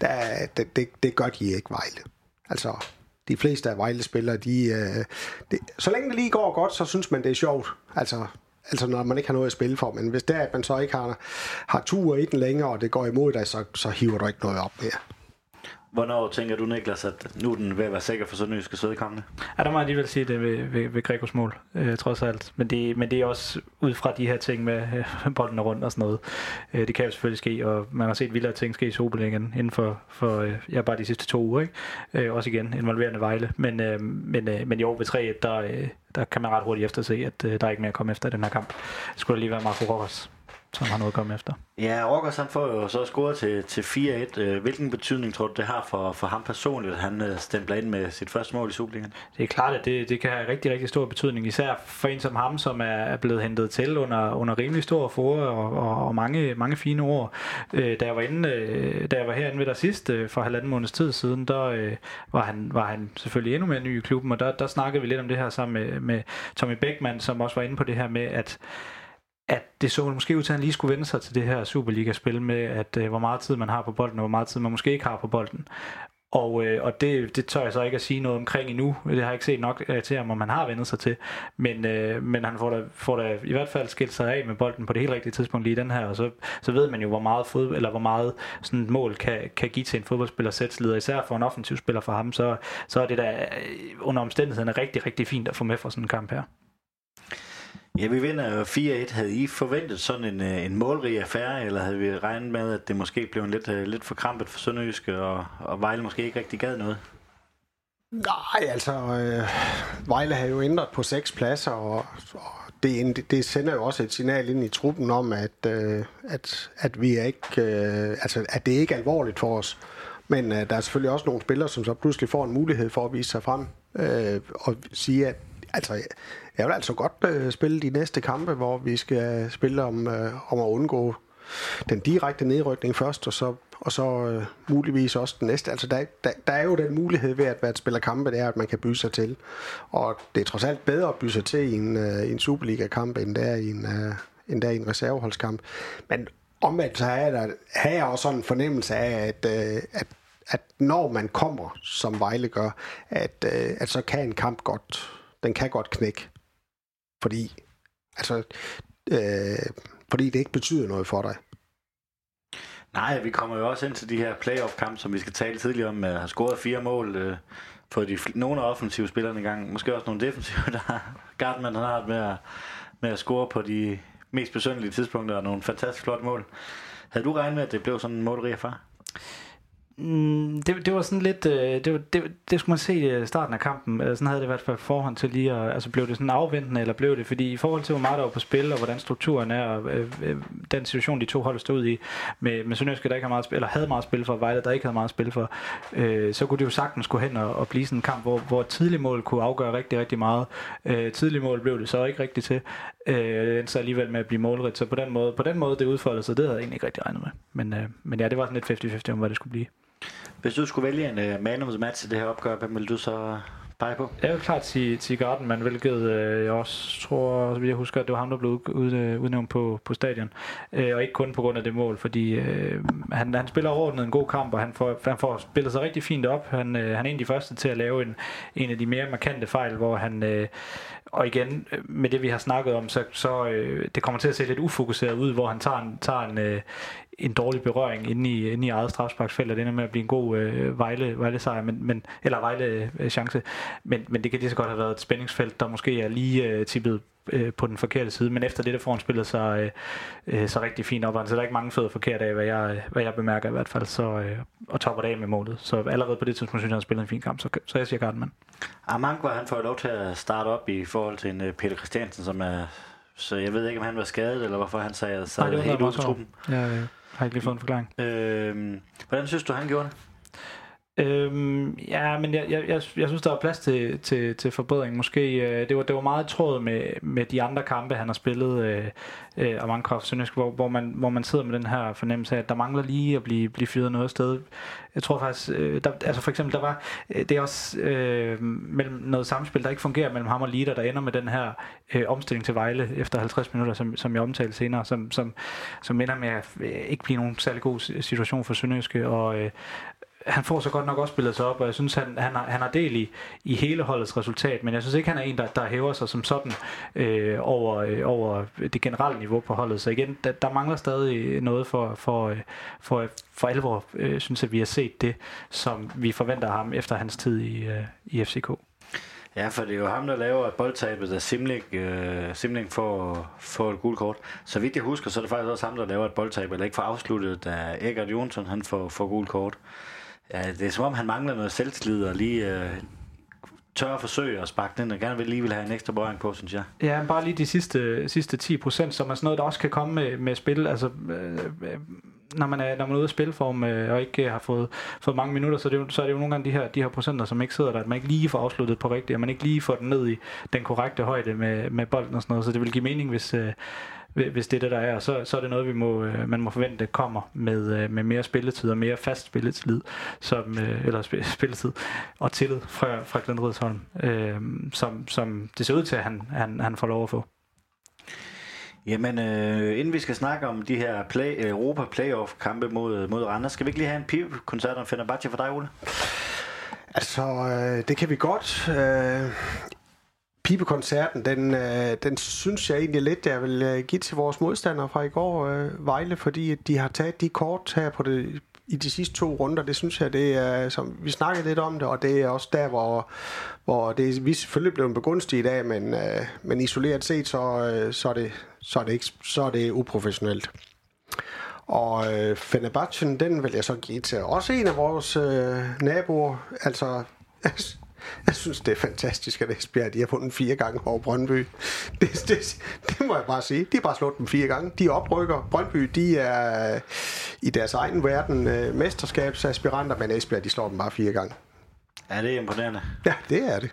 der, det, det, det gør de ikke Vejle. Altså, de fleste af Vejle-spillere, de, øh, de, så længe det lige går godt, så synes man, det er sjovt. Altså, altså når man ikke har noget at spille for. Men hvis det er, at man så ikke har, har tur i den længere, og det går imod dig, så, så hiver du ikke noget op mere. Hvornår tænker du, Niklas, at nu er den ved at være sikker for Sønderjyske Sødekampene? Ja, der må jeg alligevel sige det ved, ved, ved Gregors mål, øh, trods alt. Men det, men det er også ud fra de her ting med øh, bolden rundt og sådan noget. Øh, det kan jo selvfølgelig ske, og man har set vildere ting ske i Superligaen inden for, for øh, ja, bare de sidste to uger. Ikke? Øh, også igen involverende Vejle. Men, øh, men, øh, men i år ved 3 der, øh, der kan man ret hurtigt efterse, at øh, der er ikke mere at komme efter den her kamp. Det skulle lige være Marco Rojas som har noget at komme efter. Ja, Rockers han får jo så scoret til, til 4-1. Øh, hvilken betydning tror du, det har for, for ham personligt, at han øh, stempler ind med sit første mål i Superligaen? Det er klart, at det, det kan have rigtig, rigtig stor betydning, især for en som ham, som er blevet hentet til under, under rimelig stor for og, og, og mange, mange fine ord. Øh, da, jeg var inde, da jeg var herinde ved dig sidst for halvanden måneds tid siden, der var, han, var han selvfølgelig endnu mere ny i klubben, og der, der snakkede vi lidt om det her sammen med, med Tommy Beckmann, som også var inde på det her med, at at det så måske ud til, at han lige skulle vende sig til det her Superliga-spil med, at øh, hvor meget tid man har på bolden, og hvor meget tid man måske ikke har på bolden. Og, øh, og det, det tør jeg så ikke at sige noget omkring endnu. Det har jeg ikke set nok øh, til ham, om man har vendet sig til. Men, øh, men han får da, får da i hvert fald skilt sig af med bolden på det helt rigtige tidspunkt lige den her. Og så, så ved man jo, hvor meget, fod, eller hvor meget sådan et mål kan, kan give til en fodboldspiller sætsleder. Især for en offensiv spiller for ham, så, så er det da øh, under omstændighederne rigtig, rigtig fint at få med for sådan en kamp her. Ja, vi vinder øh, 4-1. Havde I forventet sådan en, øh, en målrig affære, eller havde vi regnet med, at det måske blev en lidt, øh, lidt for krampet for Sønderjyske, og, og Vejle måske ikke rigtig gad noget? Nej, altså, øh, Vejle har jo ændret på seks pladser, og, og det, det sender jo også et signal ind i truppen om, at, øh, at, at vi er ikke, øh, altså, at det ikke er alvorligt for os. Men øh, der er selvfølgelig også nogle spillere, som så pludselig får en mulighed for at vise sig frem øh, og sige, at altså, jeg vil altså godt øh, spille de næste kampe, hvor vi skal spille om, øh, om at undgå den direkte nedrykning først, og så, og så øh, muligvis også den næste. Altså der, der, der er jo den mulighed ved at være et spiller kampe, det er, at man kan byde sig til. Og det er trods alt bedre at byde sig til i en, øh, en Superliga-kamp, end der i en, øh, endda i en reserveholdskamp. Men omvendt så er der, har jeg også sådan en fornemmelse af, at, øh, at, at når man kommer, som Vejle gør, at, øh, at så kan en kamp godt, den kan godt knække. Fordi, altså, øh, fordi det ikke betyder noget for dig. Nej, vi kommer jo også ind til de her playoff-kampe, som vi skal tale tidligere om, at har scoret fire mål, øh, fået de, nogle af offensive spillerne i gang, måske også nogle defensive, der Gardman har haft med at, med at score på de mest besyndelige tidspunkter, og nogle fantastisk flotte mål. Havde du regnet med, at det blev sådan en målrig far? Mm, det, det var sådan lidt, øh, det, var, det, det skulle man se i øh, starten af kampen, sådan havde det i hvert fald forhånd til lige at, altså blev det sådan afventende, eller blev det, fordi i forhold til hvor meget der var på spil, og hvordan strukturen er, og øh, øh, den situation de to hold stod i, med, med Sønderjyske, der ikke havde meget spil, eller havde meget spil for, Vejle, der ikke havde meget spil for, øh, så kunne det jo sagtens gå hen og, og blive sådan en kamp, hvor, hvor tidlig mål kunne afgøre rigtig, rigtig meget. Øh, tidlig mål blev det så ikke rigtigt til, øh, så alligevel med at blive målrigt, så på den måde, på den måde det udfoldede sig, det havde jeg egentlig ikke rigtig regnet med. Men, øh, men ja, det var sådan lidt 50-50 om, hvad det skulle blive. Hvis du skulle vælge en uh, man of the match i det her opgør, hvem ville du så pege på? Jeg vil klart sige, sige Garden, hvilket øh, jeg også tror, så jeg husker, at det var ham, der blev ud, øh, udnævnt på, på stadion. Øh, og ikke kun på grund af det mål, fordi øh, han, han spiller overordnet en god kamp, og han får, han får spillet sig rigtig fint op. Han, øh, han er en af de første til at lave en, en af de mere markante fejl, hvor han, øh, og igen, øh, med det vi har snakket om, så, så øh, det kommer til at se lidt ufokuseret ud, hvor han tager en, tager en, øh, en dårlig berøring inde i, inde i eget strafsparksfelt, og det ender med at blive en god øh, Vejle, Vejle sejr, men, men, eller Vejle øh, chance. Men, men det kan lige så godt have været et spændingsfelt, der måske er lige øh, tippet øh, på den forkerte side, men efter det, der får han spillet sig øh, øh, så rigtig fint op, så der er ikke mange fødder forkert af, hvad jeg, hvad jeg bemærker i hvert fald, så, øh, og topper det af med målet. Så allerede på det tidspunkt synes jeg, han har spillet en fin kamp, så, så jeg siger Gardenman. Armand, han får lov til at starte op i forhold til en uh, Peter Christiansen, som er så jeg ved ikke, om han var skadet, eller hvorfor han sagde, sad Nej, helt ude i truppen. Ja, har ikke lige fået en forklaring. Øh, hvordan synes du, han gjorde det? Øhm, ja, men jeg, jeg, jeg, jeg synes, der er plads til, til, til forbedring. Måske, øh, det, var, det var meget tråd med, med de andre kampe, han har spillet øh, øh, synes Mankoff hvor, hvor, man, hvor man sidder med den her fornemmelse af, at der mangler lige at blive, blive fyret noget sted. Jeg tror faktisk, øh, der, altså for eksempel, der var, øh, det er også øh, mellem noget samspil, der ikke fungerer mellem ham og Lider, der ender med den her øh, omstilling til Vejle efter 50 minutter, som, som jeg omtalte senere, som, som, som ender med at øh, ikke blive nogen særlig god situation for Sønderjyske, og, øh, han får så godt nok også spillet sig op, og jeg synes, han, han, har, han har del i, i hele holdets resultat, men jeg synes ikke, han er en, der, der hæver sig som sådan øh, over, øh, over det generelle niveau på holdet. Så igen, der, der mangler stadig noget for, for, øh, for, for alvor, øh, synes jeg, vi har set det, som vi forventer ham efter hans tid i, øh, i FCK. Ja, for det er jo ham, der laver boldtabet, af Simling, øh, Simling får, får et gult kort. Så vidt jeg husker, så er det faktisk også ham, der laver et boldtab, eller ikke får afsluttet, da Egert Jonsson han får, får gult kort. Ja, det er som om, han mangler noget selvtillid og lige øh, tør at forsøge at sparke den, og gerne vil lige vil have en ekstra berøring på, synes jeg. Ja, bare lige de sidste, sidste 10 procent, som er sådan noget, der også kan komme med, med spil. Altså, øh, øh når man er, når man er ude af spilform øh, og ikke øh, har fået, fået mange minutter, så, det jo, så er det jo nogle gange de her, de her procenter, som ikke sidder der, at man ikke lige får afsluttet på rigtigt, og man ikke lige får den ned i den korrekte højde med, med bolden og sådan noget. Så det vil give mening, hvis, øh, hvis det er det, der er. Så, så er det noget, vi må, øh, man må forvente kommer med, øh, med mere spilletid og mere fast spilletid, som, øh, eller spilletid og tillid fra, fra Glenn Ridsholm, øh, som, som det ser ud til, at han, han, han får lov at få. Jamen, øh, inden vi skal snakke om de her play, Europa Playoff-kampe mod, mod Randers, skal vi ikke lige have en pive-koncert om Fenerbahce for dig, Ole? Altså, øh, det kan vi godt. Øh, pibekoncerten, den, øh, den synes jeg egentlig lidt, jeg vil øh, give til vores modstandere fra i går, øh, Vejle, fordi de har taget de kort her på det, i de sidste to runder, det synes jeg, det er, som vi snakkede lidt om det, og det er også der, hvor, hvor det, vi er selvfølgelig blevet en begunstig men, øh, men isoleret set, så, øh, så, er det, så, er det ikke, så er det uprofessionelt. Og øh, Fenerbahce, den vil jeg så give til også en af vores øh, naboer, altså jeg synes, det er fantastisk, at Esbjerg de har fundet fire gange over Brøndby. Det, det, det må jeg bare sige. De har bare slået dem fire gange. De oprykker. Brøndby, de er i deres egen verden øh, mesterskabsaspiranter, men Esbjerg, de slår dem bare fire gange. Ja, det er imponerende. Ja, det er det.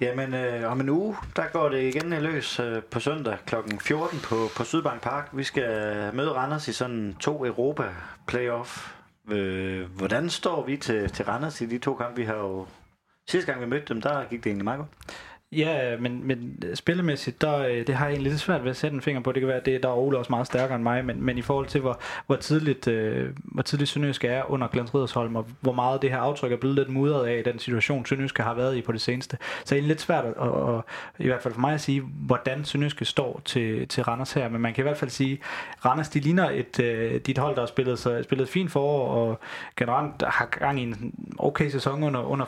Jamen, øh, om en uge, der går det igen løs øh, på søndag kl. 14 på, på Sydbank Park. Vi skal møde Randers i sådan to Europa-playoff. Øh, hvordan står vi til, til Randers i de to kampe? Vi har jo Sidste gang vi mødte dem, der gik det egentlig meget godt. Ja, men, men øh, spillemæssigt, der, øh, det har jeg egentlig lidt svært ved at sætte en finger på. Det kan være, at det, der er Ole også meget stærkere end mig, men, men i forhold til, hvor, hvor tidligt, øh, hvor tidligt Sønderjysk er under Glens Ridersholm, og hvor meget det her aftryk er blevet lidt mudret af den situation, Sønderjysk har været i på det seneste. Så er det lidt svært at, at, at, i hvert fald for mig at sige, hvordan Sønderjysk står til, til Randers her, men man kan i hvert fald sige, Randers de ligner et, øh, dit hold, der har spillet, så, spillet fint forår, og generelt har gang i en okay sæson under, under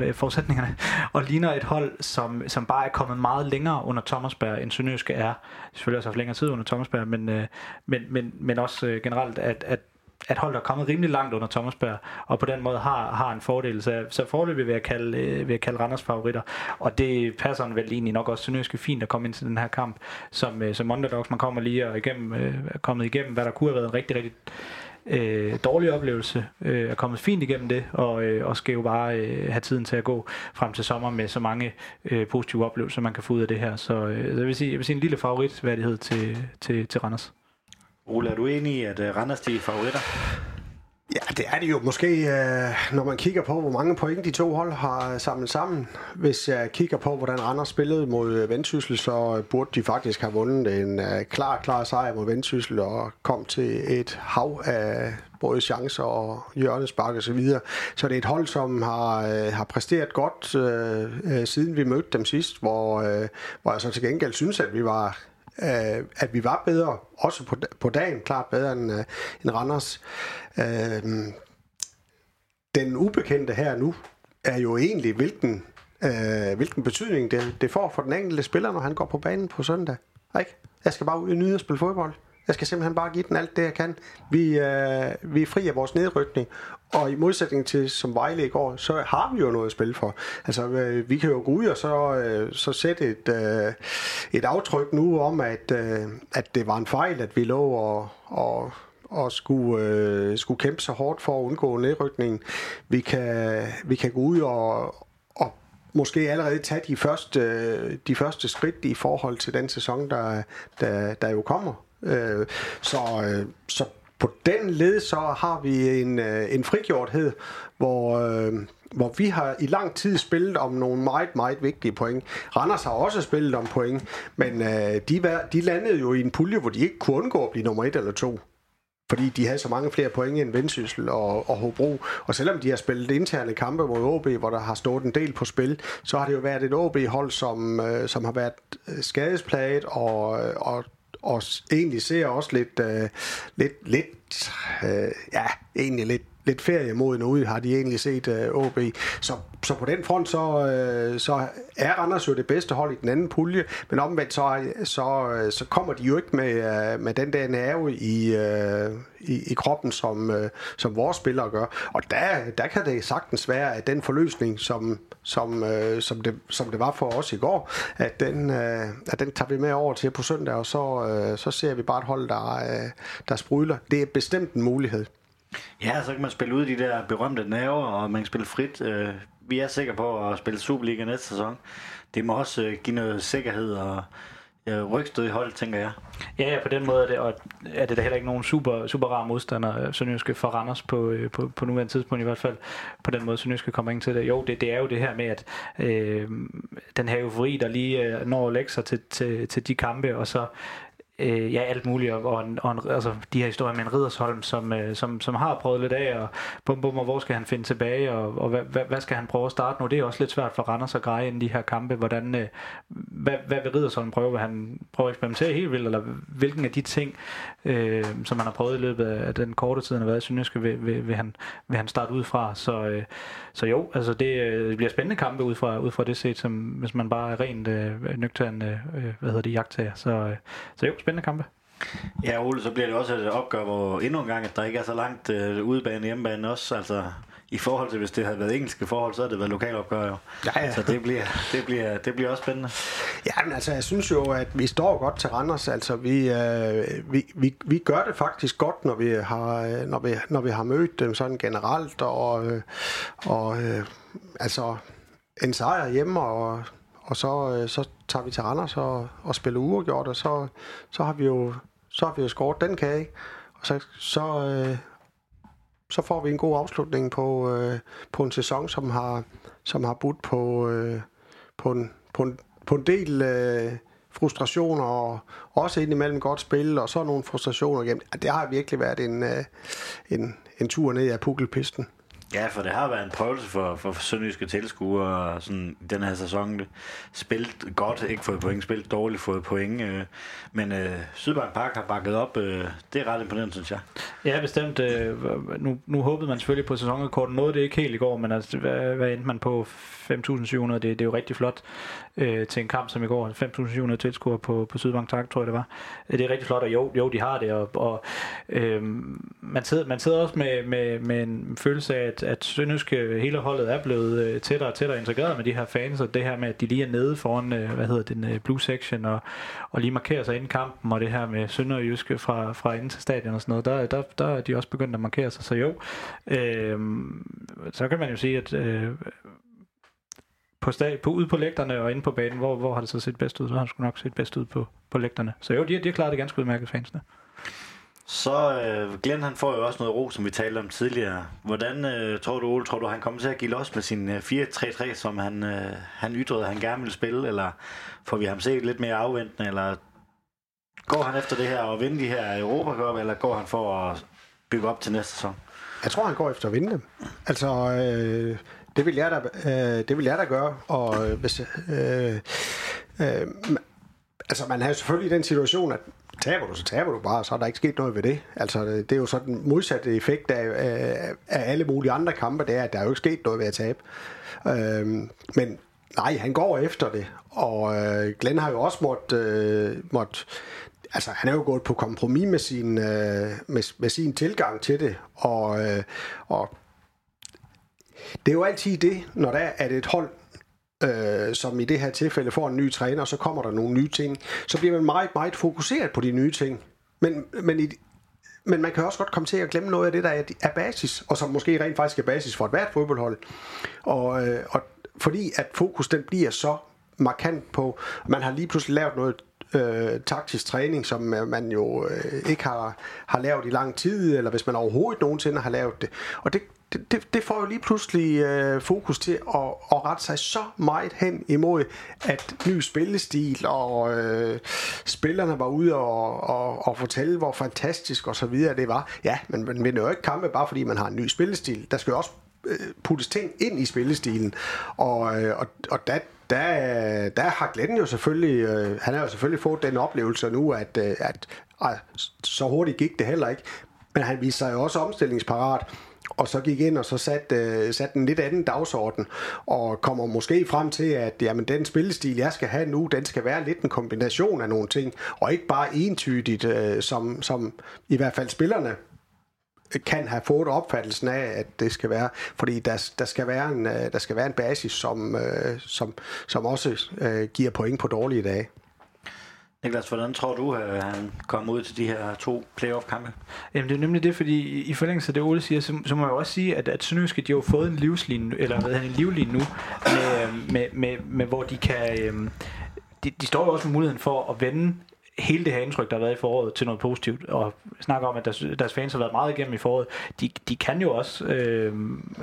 øh, forudsætningerne, og ligner et hold, hold, som, som bare er kommet meget længere under Thomasberg, end Sønderjyske er. Selvfølgelig også haft længere tid under Thomasberg, men, øh, men, men, men også øh, generelt, at, at at holdet er kommet rimelig langt under Thomasberg, og på den måde har, har en fordel. Så, så forløbig vil jeg, kalde, øh, vil jeg kalde Randers favoritter, og det passer vel egentlig nok også Sønderjyske fint at komme ind til den her kamp, som, øh, som underdogs, man kommer lige og igennem, øh, kommet igennem, hvad der kunne have været en rigtig, rigtig øh, dårlig oplevelse, øh, er kommet fint igennem det, og, øh, og skal jo bare øh, have tiden til at gå frem til sommer med så mange øh, positive oplevelser, man kan få ud af det her. Så øh, jeg, vil sige, jeg vil sige en lille favoritværdighed til, til, til Randers. Ole, er du enig i, at øh, Randers de er favoritter? Ja, det er det jo måske, øh, når man kigger på, hvor mange point de to hold har samlet sammen. Hvis jeg kigger på, hvordan Randers spillede mod øh, Vendsyssel, så øh, burde de faktisk have vundet en klar, klar sejr mod Vendsyssel og kom til et hav af både chancer og hjørnespark og så videre. Så det er et hold, som har, øh, har præsteret godt øh, siden vi mødte dem sidst, hvor, øh, hvor jeg så til gengæld synes, at vi var øh, at vi var bedre, også på, på dagen, klart bedre end, øh, end Randers. Øh, den ubekendte her nu er jo egentlig, hvilken, øh, hvilken betydning det, det får for den enkelte spiller, når han går på banen på søndag. Ikke? Jeg skal bare ud og nyde at spille fodbold. Jeg skal simpelthen bare give den alt det, jeg kan. Vi, øh, vi er fri af vores nedrykning, og i modsætning til som Vejle i går, så har vi jo noget at spille for. Altså, øh, vi kan jo gå ud og så, øh, så sætte et, øh, et aftryk nu om, at, øh, at det var en fejl, at vi lå og, og og skulle, øh, skulle kæmpe så hårdt for at undgå nedrykningen. Vi kan, vi kan gå ud og, og måske allerede tage de første, øh, de første skridt i forhold til den sæson, der, der, der jo kommer. Øh, så, øh, så på den led så har vi en, øh, en frigjorthed, hvor, øh, hvor vi har i lang tid spillet om nogle meget, meget vigtige point. Randers har også spillet om point, men øh, de, de landede jo i en pulje, hvor de ikke kunne undgå at blive nummer et eller to fordi de havde så mange flere point end Vendsyssel og, og Hobro. Og selvom de har spillet interne kampe mod OB, hvor der har stået en del på spil, så har det jo været et OB-hold, som, øh, som har været øh, skadesplaget og, og og egentlig ser også lidt, øh, lidt, lidt øh, ja, egentlig lidt lidt feriemoden ude, har de egentlig set uh, øh, OB. Så, så på den front, så, uh, så er Randers jo det bedste hold i den anden pulje, men omvendt så, så, så kommer de jo ikke med, uh, med den der nerve i, uh, i, i kroppen, som, uh, som vores spillere gør. Og der, der kan det sagtens være, at den forløsning, som, som, uh, som, det, som det var for os i går, at den, uh, at den tager vi med over til på søndag, og så, uh, så ser vi bare et hold, der, uh, der sprudler. Det er bestemt en mulighed. Ja, så kan man spille ud de der berømte nerver, og man kan spille frit. Øh, vi er sikre på at spille Superliga næste sæson. Det må også øh, give noget sikkerhed og rygstød i hold, tænker jeg. Ja, ja, på den måde er det, og er det da heller ikke nogen super, super rar modstander, øh, Sønderjyske for Randers på, øh, på, på nuværende tidspunkt i hvert fald. På den måde, Sønderjyske kommer ind til det. Jo, det, det er jo det her med, at øh, den her eufori, der lige øh, når at lægge sig til, til, til de kampe, og så øh, ja, alt muligt, og, og, en, og en, altså, de her historier med en Riddersholm, som, øh, som, som har prøvet lidt af, og bum, bum, og hvor skal han finde tilbage, og, og hvad, hvad, hvad skal han prøve at starte nu? Det er også lidt svært for Randers og greje ind i de her kampe, hvordan, øh, hvad, hvad vil Riddersholm prøve? Vil han prøve at eksperimentere helt vildt, eller hvilken af de ting, øh, som han har prøvet i løbet af den korte tid, han har været i Sønderjyske, vil, vil, vil, han, vil han starte ud fra? Så, øh, så jo, altså det, øh, det bliver spændende kampe ud fra, ud fra det set, som hvis man bare er rent øh, nøgtern, øh, øh hvad hedder det, jagttager. Så, øh, så jo, spændende kampe. Ja, Ole, så bliver det også et opgør, hvor endnu en gang, at der ikke er så langt øh, udebane hjemmebane også. Altså, i forhold til, hvis det havde været engelske forhold, så havde det været lokalopgør jo. Ja, ja. Så det bliver, det, bliver, det bliver også spændende. Ja, men altså, jeg synes jo, at vi står godt til Randers. Altså, vi, øh, vi, vi, vi gør det faktisk godt, når vi har, når vi, når vi har mødt dem sådan generelt, og, øh, og øh, altså, en sejr hjemme, og, og så, øh, så tager vi til Randers og, og spiller uafgjort, og så, så har vi jo så har vi jo skåret den kage, og så, så, øh, så får vi en god afslutning på, øh, på en sæson, som har, som har budt på, øh, på en, på en, på en del øh, frustrationer, og også indimellem godt spil, og så nogle frustrationer igennem. Det har virkelig været en, øh, en, en tur ned ad pukkelpisten. Ja, for det har været en prøvelse for, for sønderjyske tilskuere sådan, den her sæson. Spillet godt, ikke fået point, spillet dårligt, fået point. Øh, men øh, Sydbank Park har bakket op. Øh, det er ret imponerende, synes jeg. Ja, bestemt. Øh, nu, nu håbede man selvfølgelig på sæsonrekorden. Noget det ikke helt i går, men altså, hvad, hvad endte man på? 5.700, det, det er jo rigtig flot øh, til en kamp som i går. 5.700 tilskuere på, på Sydbank Tak, tror jeg det var. Øh, det er rigtig flot, og jo, jo de har det. Og, og øh, man, sidder, man sidder også med, med, med en følelse af, at, at Sønderjyske øh, hele holdet er blevet øh, tættere og tættere integreret med de her fans, og det her med, at de lige er nede foran, øh, hvad hedder den, øh, blue section, og, og lige markerer sig inden kampen, og det her med Sønderjyske fra, fra inden til stadion og sådan noget, der, der, der er de også begyndt at markere sig. Så jo, øh, så kan man jo sige, at øh, på, stag, på ude på lægterne og inde på banen, hvor, hvor har det så set bedst ud? Så har det sgu nok set bedst ud på, på lægterne. Så jo, de, de har klaret det ganske udmærket, fansene. Så øh, Glenn han får jo også noget ro, som vi talte om tidligere. Hvordan øh, tror du, Ole, tror du, han kommer til at give los med sin øh, 4-3-3, som han, øh, han ytrede, at han gerne vil spille, eller får vi ham set lidt mere afventende, eller går han efter det her og vinde de her Europa Cup, eller går han for at bygge op til næste sæson? Jeg tror, han går efter at vinde dem. Altså, øh, det vil jeg da, øh, det vil jeg da gøre, og øh, hvis, øh, øh, altså man har selvfølgelig i den situation, at taber du, så taber du bare, så er der ikke sket noget ved det. Altså, øh, det er jo sådan den modsatte effekt af, af, af alle mulige andre kampe, det er, at der er jo ikke sket noget ved at tabe. Øh, men nej, han går efter det, og øh, Glenn har jo også måttet, øh, måtte altså han er jo gået på kompromis med sin, øh, med, med sin tilgang til det, og, øh, og det er jo altid det, når der er et hold, øh, som i det her tilfælde får en ny træner, og så kommer der nogle nye ting, så bliver man meget, meget fokuseret på de nye ting. Men, men, i, men man kan også godt komme til at glemme noget af det, der er basis, og som måske rent faktisk er basis for et hvert fodboldhold. Og, øh, og fordi at fokus den bliver så markant på, man har lige pludselig lavet noget øh, taktisk træning, som øh, man jo øh, ikke har, har lavet i lang tid, eller hvis man overhovedet nogensinde har lavet det. Og det, det, det, det får jo lige pludselig øh, fokus til at, at rette sig så meget hen imod, at ny spillestil og øh, spillerne var ude og, og, og fortælle, hvor fantastisk og så videre det var. Ja, men man vinder jo ikke kampe bare fordi man har en ny spillestil. Der skal jo også øh, puttes ting ind i spillestilen. Og, øh, og, og der, der, der har Glenn jo selvfølgelig, øh, han har jo selvfølgelig fået den oplevelse nu, at, øh, at øh, så hurtigt gik det heller ikke. Men han viser sig jo også omstillingsparat og så gik ind og så satte øh, sat en lidt anden dagsorden, og kommer måske frem til, at jamen, den spillestil, jeg skal have nu, den skal være lidt en kombination af nogle ting, og ikke bare entydigt, øh, som, som i hvert fald spillerne kan have fået opfattelsen af, at det skal være, fordi der, der, skal, være en, øh, der skal være en basis, som, øh, som, som også øh, giver point på dårlige dage. Niklas, hvordan tror du, at han kommer ud til de her to playoff-kampe? Jamen det er nemlig det, fordi i forlængelse af det, Ole siger, så, så må jeg også sige, at, at Sønderjyske, de har jo fået en livslinje, eller hvad en livlinje nu, med, øh, med, med, med, hvor de kan... Øh, de, de står jo også med muligheden for at vende hele det her indtryk, der har været i foråret, til noget positivt, og snakker om, at deres, deres fans har været meget igennem i foråret, de, de kan jo også øh,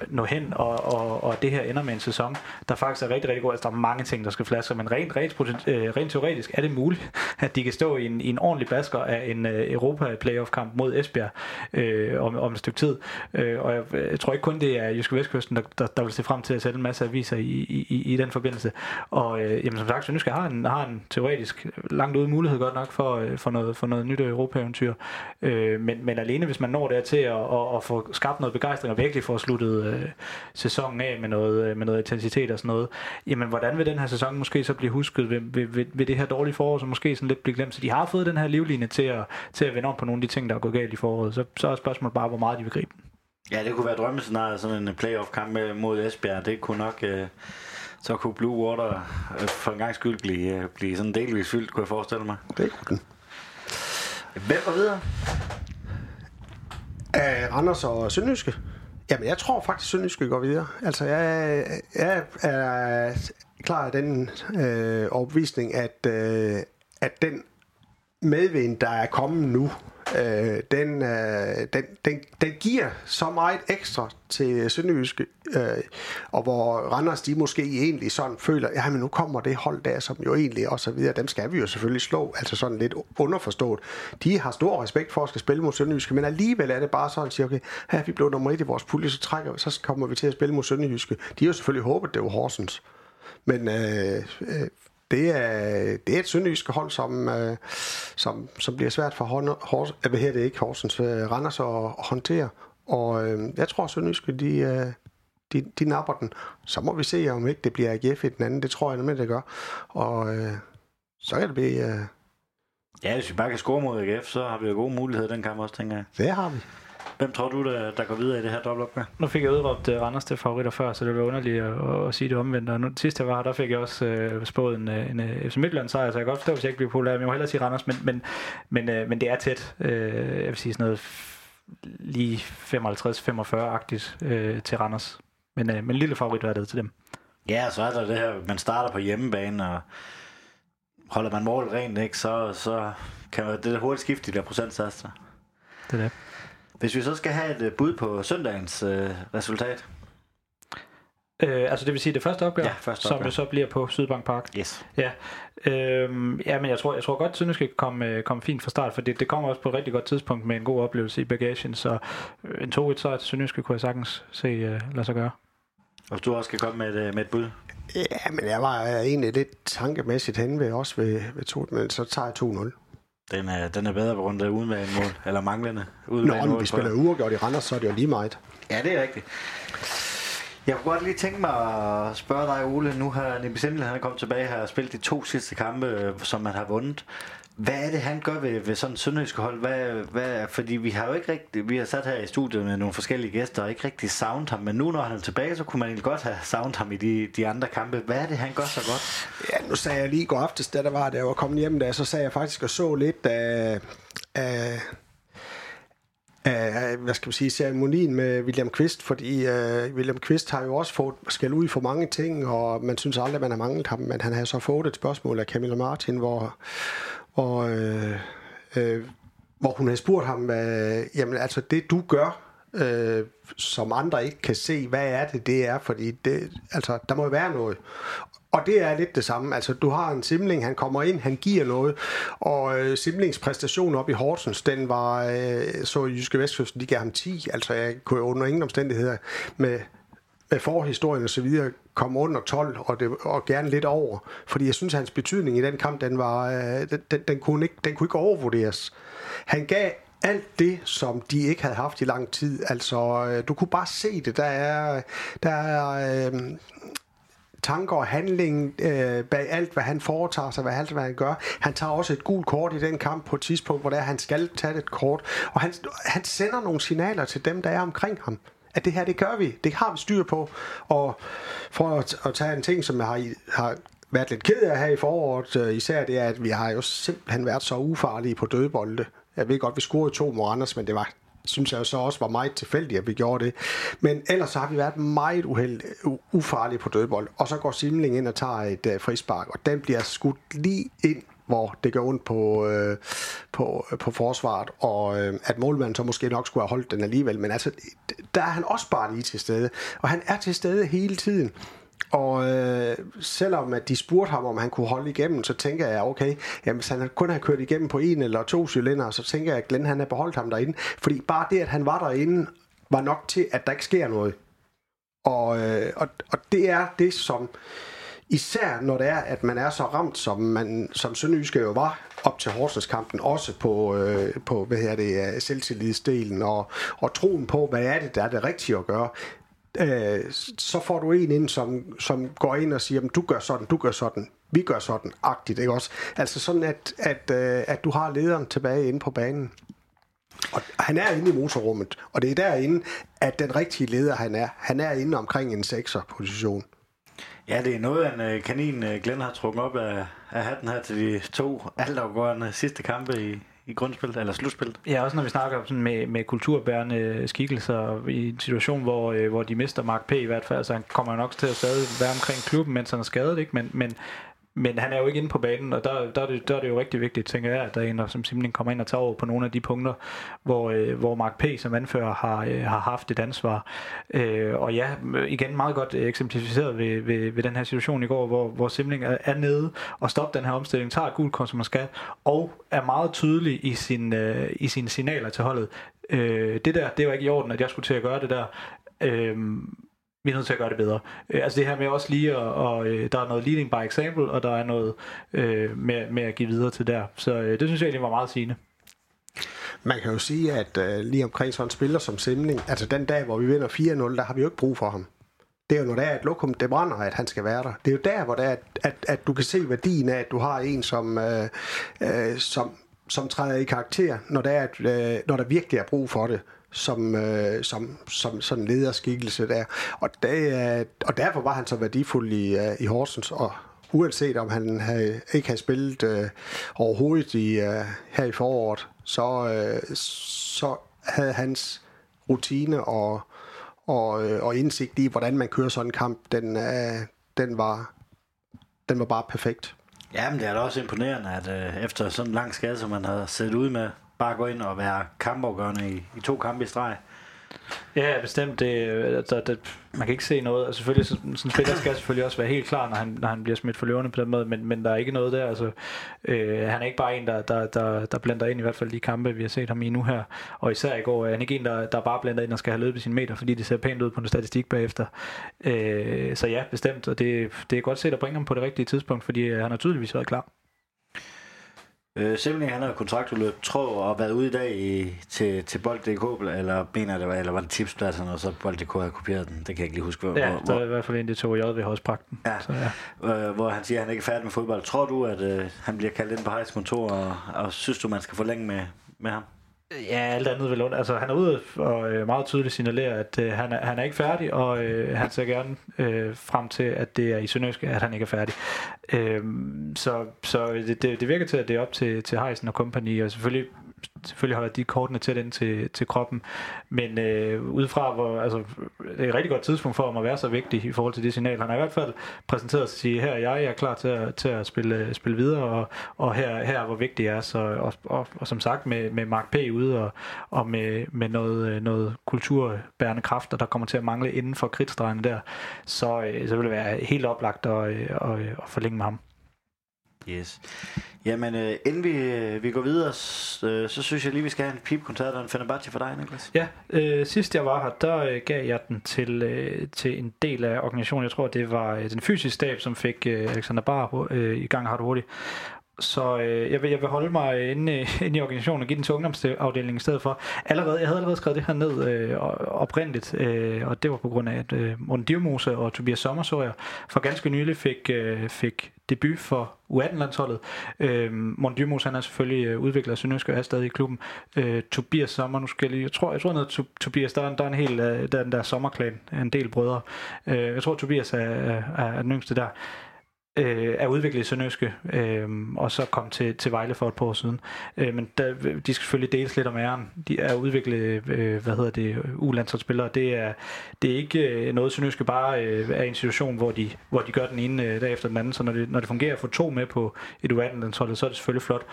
nå hen, og, og, og det her ender med en sæson, der faktisk er rigtig, rigtig god. Altså, der er mange ting, der skal flaske, men rent, rent, øh, rent teoretisk er det muligt, at de kan stå i en, i en ordentlig basker af en øh, Europa-playoff-kamp mod Esbjerg øh, om, om et stykke tid. Øh, og jeg, jeg tror ikke kun, det er Jyske Vestkysten, der, der, der vil se frem til at sætte en masse aviser i, i, i, i den forbindelse. Og øh, jamen, som sagt, Sønderjyske har en, har en teoretisk langt ude mulighed godt nok nok for, øh, for, noget, for noget nyt europaeventyr. Øh, men, men alene hvis man når der til at, at, at få skabt noget begejstring og virkelig få sluttet øh, sæsonen af med noget, øh, med noget intensitet og sådan noget, jamen hvordan vil den her sæson måske så blive husket ved, ved, ved, ved det her dårlige forår, som måske sådan lidt bliver glemt. Så de har fået den her livline til at, til at vende om på nogle af de ting, der er gået galt i foråret. Så, så er spørgsmålet bare, hvor meget de vil gribe den. Ja, det kunne være drømmescenariet, sådan en playoff-kamp mod Esbjerg. Det kunne nok... Øh så kunne Blue Water øh, for en gang skyld blive, øh, blive sådan delvis fyldt, kunne jeg forestille mig. Det kunne den. Hvem var videre? Uh, Randers og Sønderjyske. Jamen, jeg tror faktisk, Sønderjyske går videre. Altså, jeg, jeg er klar af den øh, overbevisning, at, øh, at den medvind, der er kommet nu, øh, den, øh, den, den, den giver så meget ekstra til Sønderjyske, øh, og hvor Randers de måske egentlig sådan føler, ja, men nu kommer det hold der, som jo egentlig og så videre, dem skal vi jo selvfølgelig slå, altså sådan lidt underforstået. De har stor respekt for at skal spille mod Sønderjyske, men alligevel er det bare sådan, at sige, okay, her vi blev nummer et i vores pulje, så trækker så kommer vi til at spille mod Sønderjyske. De har jo selvfølgelig håbet, det var Horsens. Men øh, øh, det er, det er et sønderjysk hold, som, øh, som, som bliver svært for Hors, hvad her det ikke Horsens, øh, Randers at, at håndtere. Og øh, jeg tror, at Sønderjyske, de, øh, de, de napper den. Så må vi se, om ikke det bliver AGF i den anden. Det tror jeg nemlig, det gør. Og øh, så kan det blive... Øh, ja, hvis vi bare kan score mod AGF, så har vi jo gode muligheder den kamp også, tænker jeg. Det har vi. Hvem tror du, der, der går videre i det her dobbeltopgør? Nu fik jeg udråbt uh, Randers til favoritter før, så det var underligt at, at sige det omvendt. Og nu, sidst jeg var her, der fik jeg også uh, spået en, en, en FC Midtjylland sejr, så jeg kan godt forstå, hvis jeg ikke bliver populær. Men jeg må hellere sige Randers, men, men, men, uh, men det er tæt. Uh, jeg vil sige sådan noget lige 55-45-agtigt uh, til Randers. Men, uh, men lille favorit er det til dem. Ja, så er der det her, man starter på hjemmebane, og holder man mål rent, ikke, så, så kan man, det hurtigt skifte de der procentsatser. Det er det. Hvis vi så skal have et øh, bud på søndagens øh, resultat. Øh, altså det vil sige det første opgør, ja, første opgør. som jo så bliver på Sydbank Park. Yes. Ja, øhm, ja men jeg tror, jeg tror godt, at skal komme, øh, komme fint fra start, for det, det kommer også på et rigtig godt tidspunkt med en god oplevelse i bagagen, så øh, en 2-1 sejr til Sønderjyske kunne jeg sagtens se uh, lade sig gøre. Og du også skal komme med et, med et bud? Ja, men jeg var egentlig lidt tankemæssigt hen ved også ved, ved to, men så tager jeg 2-0. Den er, den er bedre på grund af uden mål, eller manglende uden Nå, mål. vi spiller uafgjort i Randers, så er det jo lige meget. Ja, det er rigtigt. Jeg kunne godt lige tænke mig at spørge dig, Ole. Nu har Nibi Sindel, han er kommet tilbage her og spillet de to sidste kampe, som man har vundet. Hvad er det, han gør ved, ved sådan en sønderjysk hold? Hvad, hvad, fordi vi har jo ikke rigtig, vi har sat her i studiet med nogle forskellige gæster og ikke rigtig savnet ham, men nu når han er tilbage, så kunne man egentlig godt have savnet ham i de, de andre kampe. Hvad er det, han gør så godt? Ja, nu sagde jeg lige i går aftes, da der var, da jeg var kommet hjem, der, så sagde jeg faktisk og så lidt af, af af, hvad skal man sige, ceremonien med William Quist, fordi uh, William Quist har jo også fået skal ud for mange ting, og man synes aldrig, man har manglet ham, men han har så fået et spørgsmål af Camilla Martin, hvor, og øh, øh, hvor hun havde spurgt ham, øh, jamen altså det du gør, øh, som andre ikke kan se, hvad er det, det er, fordi det, altså, der må jo være noget. Og det er lidt det samme. Altså, du har en Simling, han kommer ind, han giver noget, og øh, Simlings præstation op i Horsens, den var, øh, så Jyske Vestkysten, de gav ham 10. Altså, jeg kunne under ingen omstændigheder med med forhistorien og så videre komme under 12 og, det, og gerne lidt over. Fordi jeg synes, at hans betydning i den kamp, den, var, øh, den, den, kunne ikke, den kunne ikke overvurderes. Han gav alt det, som de ikke havde haft i lang tid. Altså, øh, du kunne bare se det. Der er, der er øh, tanker og handling øh, bag alt, hvad han foretager sig, hvad alt, hvad han gør. Han tager også et gult kort i den kamp på et tidspunkt, hvor der han skal tage et kort. Og han, han sender nogle signaler til dem, der er omkring ham at det her, det gør vi. Det har vi styr på. Og for at, at tage en ting, som jeg har, har været lidt ked af her i foråret, øh, især det er, at vi har jo simpelthen været så ufarlige på dødbolde. Jeg ved godt, vi scorede to mod Randers, men det var synes jeg så også var meget tilfældigt, at vi gjorde det. Men ellers så har vi været meget uheld, ufarlige på dødbold. Og så går Simling ind og tager et uh, frispark, og den bliver skudt lige ind hvor det gør ondt på, øh, på, på forsvaret, og øh, at målmanden så måske nok skulle have holdt den alligevel. Men altså, der er han også bare lige til stede, og han er til stede hele tiden. Og øh, selvom at de spurgte ham, om han kunne holde igennem, så tænker jeg, okay, jamen, hvis han kun har kørt igennem på en eller to cylinder, så tænker jeg, at Glenn han har beholdt ham derinde. Fordi bare det, at han var derinde, var nok til, at der ikke sker noget. Og, øh, og, og det er det, som Især når det er, at man er så ramt, som, man, som Sønderjyske jo var op til Horsens-kampen, også på, øh, på hvad her det, øh, selvtillidsdelen og, og troen på, hvad er det, der er det rigtige at gøre. Øh, så får du en ind, som, som går ind og siger, du gør sådan, du gør sådan, vi gør sådan, agtigt, ikke også? Altså sådan, at, at, øh, at du har lederen tilbage inde på banen. Og han er inde i motorrummet, og det er derinde, at den rigtige leder han er. Han er inde omkring en 6'er position. Ja, det er noget af en øh, kanin, øh, Glenn har trukket op af, af hatten her til de to altafgørende sidste kampe i, i grundspillet, eller slutspillet. Ja, også når vi snakker sådan med, med kulturbærende skikkelser i en situation, hvor, øh, hvor de mister Mark P. i hvert fald, så han kommer jo nok til at stadig være omkring klubben, mens han er skadet, ikke? Men, men, men han er jo ikke inde på banen, og der, der, er, det, der er det jo rigtig vigtigt, tænker jeg, at der er en, der som simpelthen kommer ind og tager over på nogle af de punkter, hvor, øh, hvor Mark P. som anfører har, øh, har haft et ansvar. Øh, og ja, igen meget godt øh, eksemplificeret ved, ved, ved den her situation i går, hvor, hvor Simling er, er nede og stopper den her omstilling, tager et gult kort, som man skal, og er meget tydelig i, sin, øh, i sine signaler til holdet. Øh, det der, det var ikke i orden, at jeg skulle til at gøre det der. Øh, vi er nødt til at gøre det bedre. Øh, altså det her med også lige at, og, øh, der er noget leading by example, og der er noget øh, med, med at give videre til der. Så øh, det synes jeg egentlig var meget sigende. Man kan jo sige, at øh, lige omkring sådan en spiller som Simling, altså den dag, hvor vi vinder 4-0, der har vi jo ikke brug for ham. Det er jo når det er, at lokum det brænder, at han skal være der. Det er jo der, hvor det er, at, at, at du kan se værdien af, at du har en, som, øh, øh, som, som træder i karakter, når, det er, at, øh, når der virkelig er brug for det som, øh, som, som sådan lederskikkelse der. Og, det, øh, og derfor var han så værdifuld i, øh, i Horsens, og uanset om han havde, ikke havde spillet øh, overhovedet i, øh, her i foråret, så, øh, så havde hans rutine og, og, øh, og indsigt i, hvordan man kører sådan en kamp, den, øh, den, var, den var bare perfekt. Ja, men det er da også imponerende, at øh, efter sådan en lang skade, som man har set ud med, bare gå ind og være kampafgørende i, i to kampe i streg. Ja, bestemt. Det, øh, altså, det, man kan ikke se noget. Altså, selvfølgelig, sådan en spiller skal selvfølgelig også være helt klar, når han, når han bliver smidt for løverne på den måde, men, men der er ikke noget der. Altså, øh, han er ikke bare en, der, der, der, der blander ind i hvert fald de kampe, vi har set ham i nu her. Og især i går er han ikke en, der, der bare blander ind og skal have løbet sin meter, fordi det ser pænt ud på en statistik bagefter. Øh, så ja, bestemt. Og det, det er godt set at bringe ham på det rigtige tidspunkt, fordi øh, han har tydeligvis været klar. Øh, Simling, han har kontraktudløb, tror og været ude i dag i, til, til Bold.dk, eller mener det var, eller var det tipspladserne, og så Bold.dk har kopieret den. Det kan jeg ikke lige huske. Hvor, ja, hvor, der er i hvert fald en, det tog J ved Hospagten. Ja, så, ja. Øh, hvor han siger, at han ikke er færdig med fodbold. Tror du, at øh, han bliver kaldt ind på Hejs kontor, og, og synes du, man skal forlænge med, med ham? Ja, alt andet vil under. Altså, han er ude og øh, meget tydeligt signalerer, at øh, han, er, han er ikke færdig, og øh, han ser gerne øh, frem til, at det er i Sønderjysk, at han ikke er færdig. Øh, så så det, det, det virker til, at det er op til, til Heisen og company, og selvfølgelig selvfølgelig holder de kortene tæt ind til, til kroppen, men øh, udefra, hvor, altså, det er et rigtig godt tidspunkt for ham at være så vigtig i forhold til det signal. Han har i hvert fald præsenteret sig og sige, her er jeg, jeg er klar til at, til at spille, spille videre, og, og her, her er, hvor vigtig jeg er. Så, og, og, og, som sagt, med, med Mark P. ude, og, og med, med noget, øh, noget kulturbærende kræfter, der kommer til at mangle inden for kridtstregene der, så, øh, så vil det være helt oplagt at, øh, at, at, at forlænge med ham. Yes. Jamen, øh, inden vi, øh, vi går videre, så, øh, så synes jeg lige, vi skal have en pipkoncert og en Fenerbahce for dig, Niklas. Ja, øh, sidst jeg var her, der øh, gav jeg den til, øh, til en del af organisationen. Jeg tror, det var øh, den fysiske stab, som fik øh, Alexander Bar øh, i gang har du hurtigt. Så øh, jeg, vil, jeg vil holde mig øh, inde, øh, inde i organisationen og give den til ungdomsafdelingen i stedet for. Allerede, jeg havde allerede skrevet det her ned øh, oprindeligt, øh, og det var på grund af, at øh, Morten Dirmose og Tobias Sommer, så jeg, for ganske nylig fik, øh, fik debut for U18-landsholdet. Øh, Morten Dyrmos, han er selvfølgelig øh, udvikler af Sønderjysk og er stadig i klubben. Øh, Tobias Sommer, nu skal jeg lige, jeg tror, jeg tror noget, Tobias, der er, der er en hel, øh, der er den der sommerklan, en del brødre. Øh, jeg tror, Tobias er, er, er den yngste der øh, er udviklet i Sønderjyske, øh, og så kom til, til Vejle for et par år siden. Øh, men der, de skal selvfølgelig deles lidt om æren. De er udviklet, øh, hvad hedder det, ulandsholdsspillere. Det er, det er ikke øh, noget, Sønderjyske bare øh, er en situation, hvor de, hvor de gør den ene øh, dag efter den anden. Så når det, når det fungerer at få to med på et u så er det selvfølgelig flot.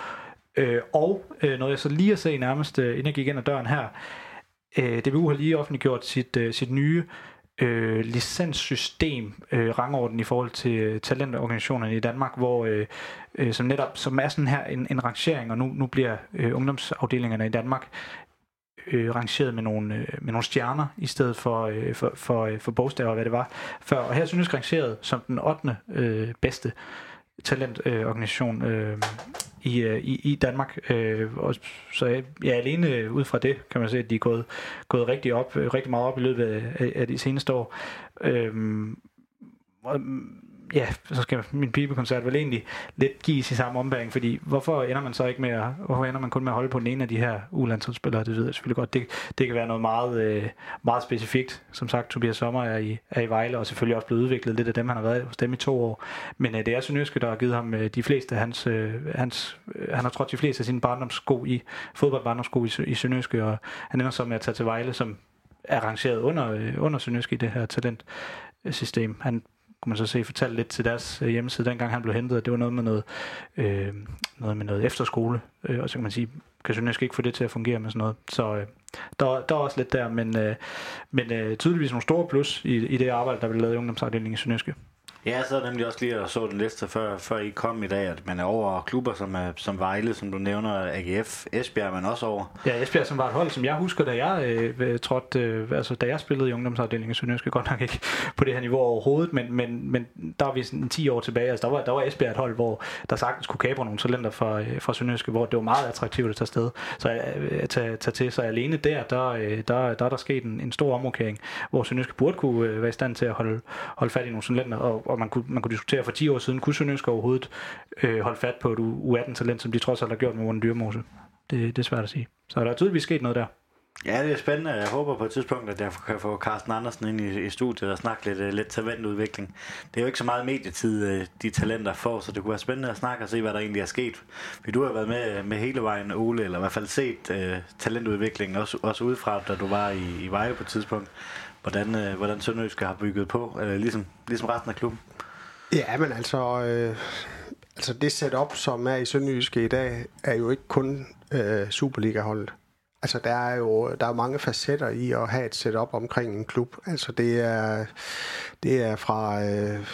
Øh, og øh, noget jeg så lige at se nærmest, øh, inden jeg gik ind ad døren her, øh, DBU har lige offentliggjort sit, øh, sit nye øh, licenssystem, øh, rangorden i forhold til øh, talentorganisationerne i Danmark, hvor øh, øh, som netop som er sådan her en, en rangering, og nu, nu bliver øh, ungdomsafdelingerne i Danmark øh, rangeret med nogle, øh, med nogle stjerner, i stedet for, øh, for, for, øh, for bogstaver, hvad det var før. Og her synes jeg rangeret som den 8. Øh, bedste talentorganisation øh, i, øh, i, i Danmark. Øh, og så ja, alene øh, ud fra det kan man se, at de er gået, gået rigtig, op, øh, rigtig meget op i løbet af, af de seneste år. Øh, mm, ja, så skal min pibekoncert vel egentlig lidt gives i samme ombæring, fordi hvorfor ender man så ikke med at, hvorfor ender man kun med at holde på den ene af de her ulandsholdsspillere, det ved jeg selvfølgelig godt. Det, det kan være noget meget, øh, meget specifikt. Som sagt, Tobias Sommer er i, er i Vejle, og selvfølgelig også blevet udviklet lidt af dem, han har været hos dem i to år. Men øh, det er Sønderjyske, der har givet ham øh, de fleste af hans, øh, hans øh, han har trådt de fleste af sine barndomssko i, fodboldbarndomssko i, i Sønderjyske, og han ender så med at tage til Vejle, som er rangeret under, øh, under Sønderjyske i det her talentsystem. Øh, han kunne man så se, fortalt lidt til deres øh, hjemmeside, dengang han blev hentet, at det var noget med noget, øh, noget, med noget efterskole, øh, og så kan man sige, kan Sønderjysk ikke få det til at fungere med sådan noget. Så øh, der, der er også lidt der, men, øh, men øh, tydeligvis nogle store plus i, i det arbejde, der blev lavet i ungdomsafdelingen i Sønderjyske. Ja, jeg sad nemlig også lige og så den liste før, før I kom i dag, at man er over klubber som, er, som Vejle, som du nævner, AGF, Esbjerg, men også over. Ja, Esbjerg, som var et hold, som jeg husker, da jeg øh, trådte, øh, altså da jeg spillede i ungdomsafdelingen, så jeg godt nok ikke på det her niveau overhovedet, men, men, men der var vi sådan 10 år tilbage, altså der var, der var Esbjerg et hold, hvor der sagtens kunne kabre nogle talenter fra, øh, fra Sønderjyske, hvor det var meget attraktivt at tage sted, så øh, at tage, tage til, så alene der, der, øh, der, der er der sket en, en stor omrokering, hvor Sønderjyske burde kunne øh, være i stand til at holde, holde fat i nogle talenter, og, og man kunne, man kunne diskutere for 10 år siden, kunne Sønderjysk overhovedet øh, holde fat på et U18-talent, som de trods alt har gjort med Morten Dyrmose. Det, det er svært at sige. Så der er tydeligvis sket noget der. Ja, det er spændende. Jeg håber på et tidspunkt, at jeg kan få Carsten Andersen ind i, i studiet og snakke lidt, uh, lidt talentudvikling. Det er jo ikke så meget medietid, uh, de talenter får, så det kunne være spændende at snakke og se, hvad der egentlig er sket. For du har været med, med hele vejen, Ole, eller i hvert fald set uh, talentudviklingen, også, også udefra, da du var i, i Veje på et tidspunkt. Hvordan, øh, hvordan Sønderjyske har bygget på, øh, ligesom, ligesom resten af klubben. Ja, men altså, øh, altså det setup, som er i Sønderjyske i dag, er jo ikke kun øh, Superliga-holdet. Altså, der er jo der er mange facetter i at have et setup omkring en klub. Altså, det er, det er fra... Øh,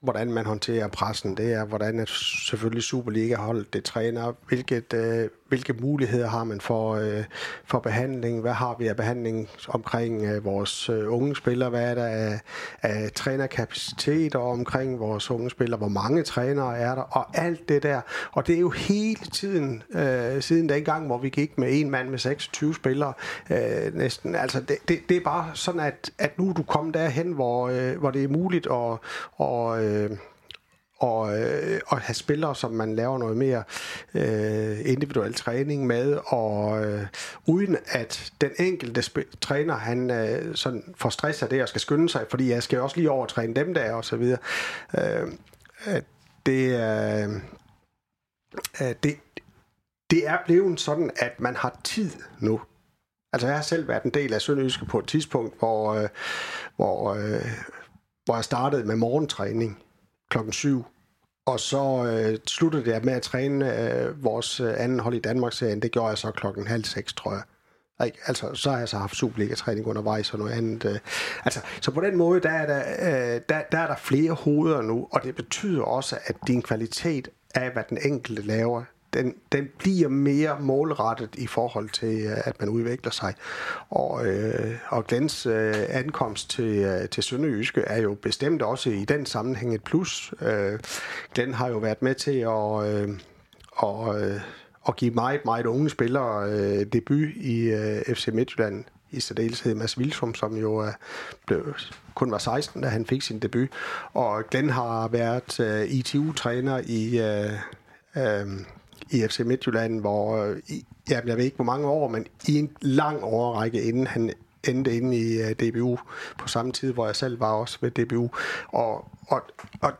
hvordan man håndterer pressen. Det er, hvordan at selvfølgelig Superliga-holdet det træner. Hvilket, øh, hvilke muligheder har man for, øh, for behandling? Hvad har vi af behandling omkring øh, vores øh, unge spillere? Hvad er der af, af trænerkapacitet og omkring vores unge spillere? Hvor mange trænere er der? Og alt det der. Og det er jo hele tiden, øh, siden dengang, hvor vi gik med en mand med 26 spillere øh, næsten. Altså det, det, det er bare sådan, at, at nu er du kommet derhen, hvor, øh, hvor det er muligt at, og, øh, og, øh, og have spillere, som man laver noget mere øh, individuel træning med, og øh, uden at den enkelte sp- træner, han øh, sådan får stress af det og skal skynde sig, fordi jeg skal også lige overtræne dem der og så videre. Øh, det er... Øh, det, det er blevet sådan, at man har tid nu. Altså jeg har selv været en del af Sønderjyske på et tidspunkt, hvor, øh, hvor, øh, hvor jeg startede med morgentræning klokken 7. Og så øh, sluttede jeg med at træne øh, vores øh, anden hold i Danmark-serien. Det gjorde jeg så klokken halv seks, tror jeg. Ikke? Altså, så har jeg så haft Superliga-træning undervejs og noget andet. Øh. Altså, så på den måde, der er der, øh, der, der er der flere hoveder nu, og det betyder også, at din kvalitet af, hvad den enkelte laver, den, den bliver mere målrettet i forhold til, øh, at man udvikler sig. Og, øh, og Glens øh, ankomst til, øh, til Sønderjyske er jo bestemt også i den sammenhæng et plus. Øh, Glenn har jo været med til at, øh, og, øh, at give meget, meget unge spillere øh, debut i øh, FC Midtjylland i særdeleshed Mads Vilsum, som jo øh, blev, kun var 16, da han fik sin debut. Og Glenn har været øh, ITU-træner i... Øh, øh, i FC Midtjylland, hvor øh, ja, jeg ved ikke hvor mange år, men i en lang overrække inden han endte inde i uh, øh, DBU på samme tid, hvor jeg selv var også ved DBU. Og, og, og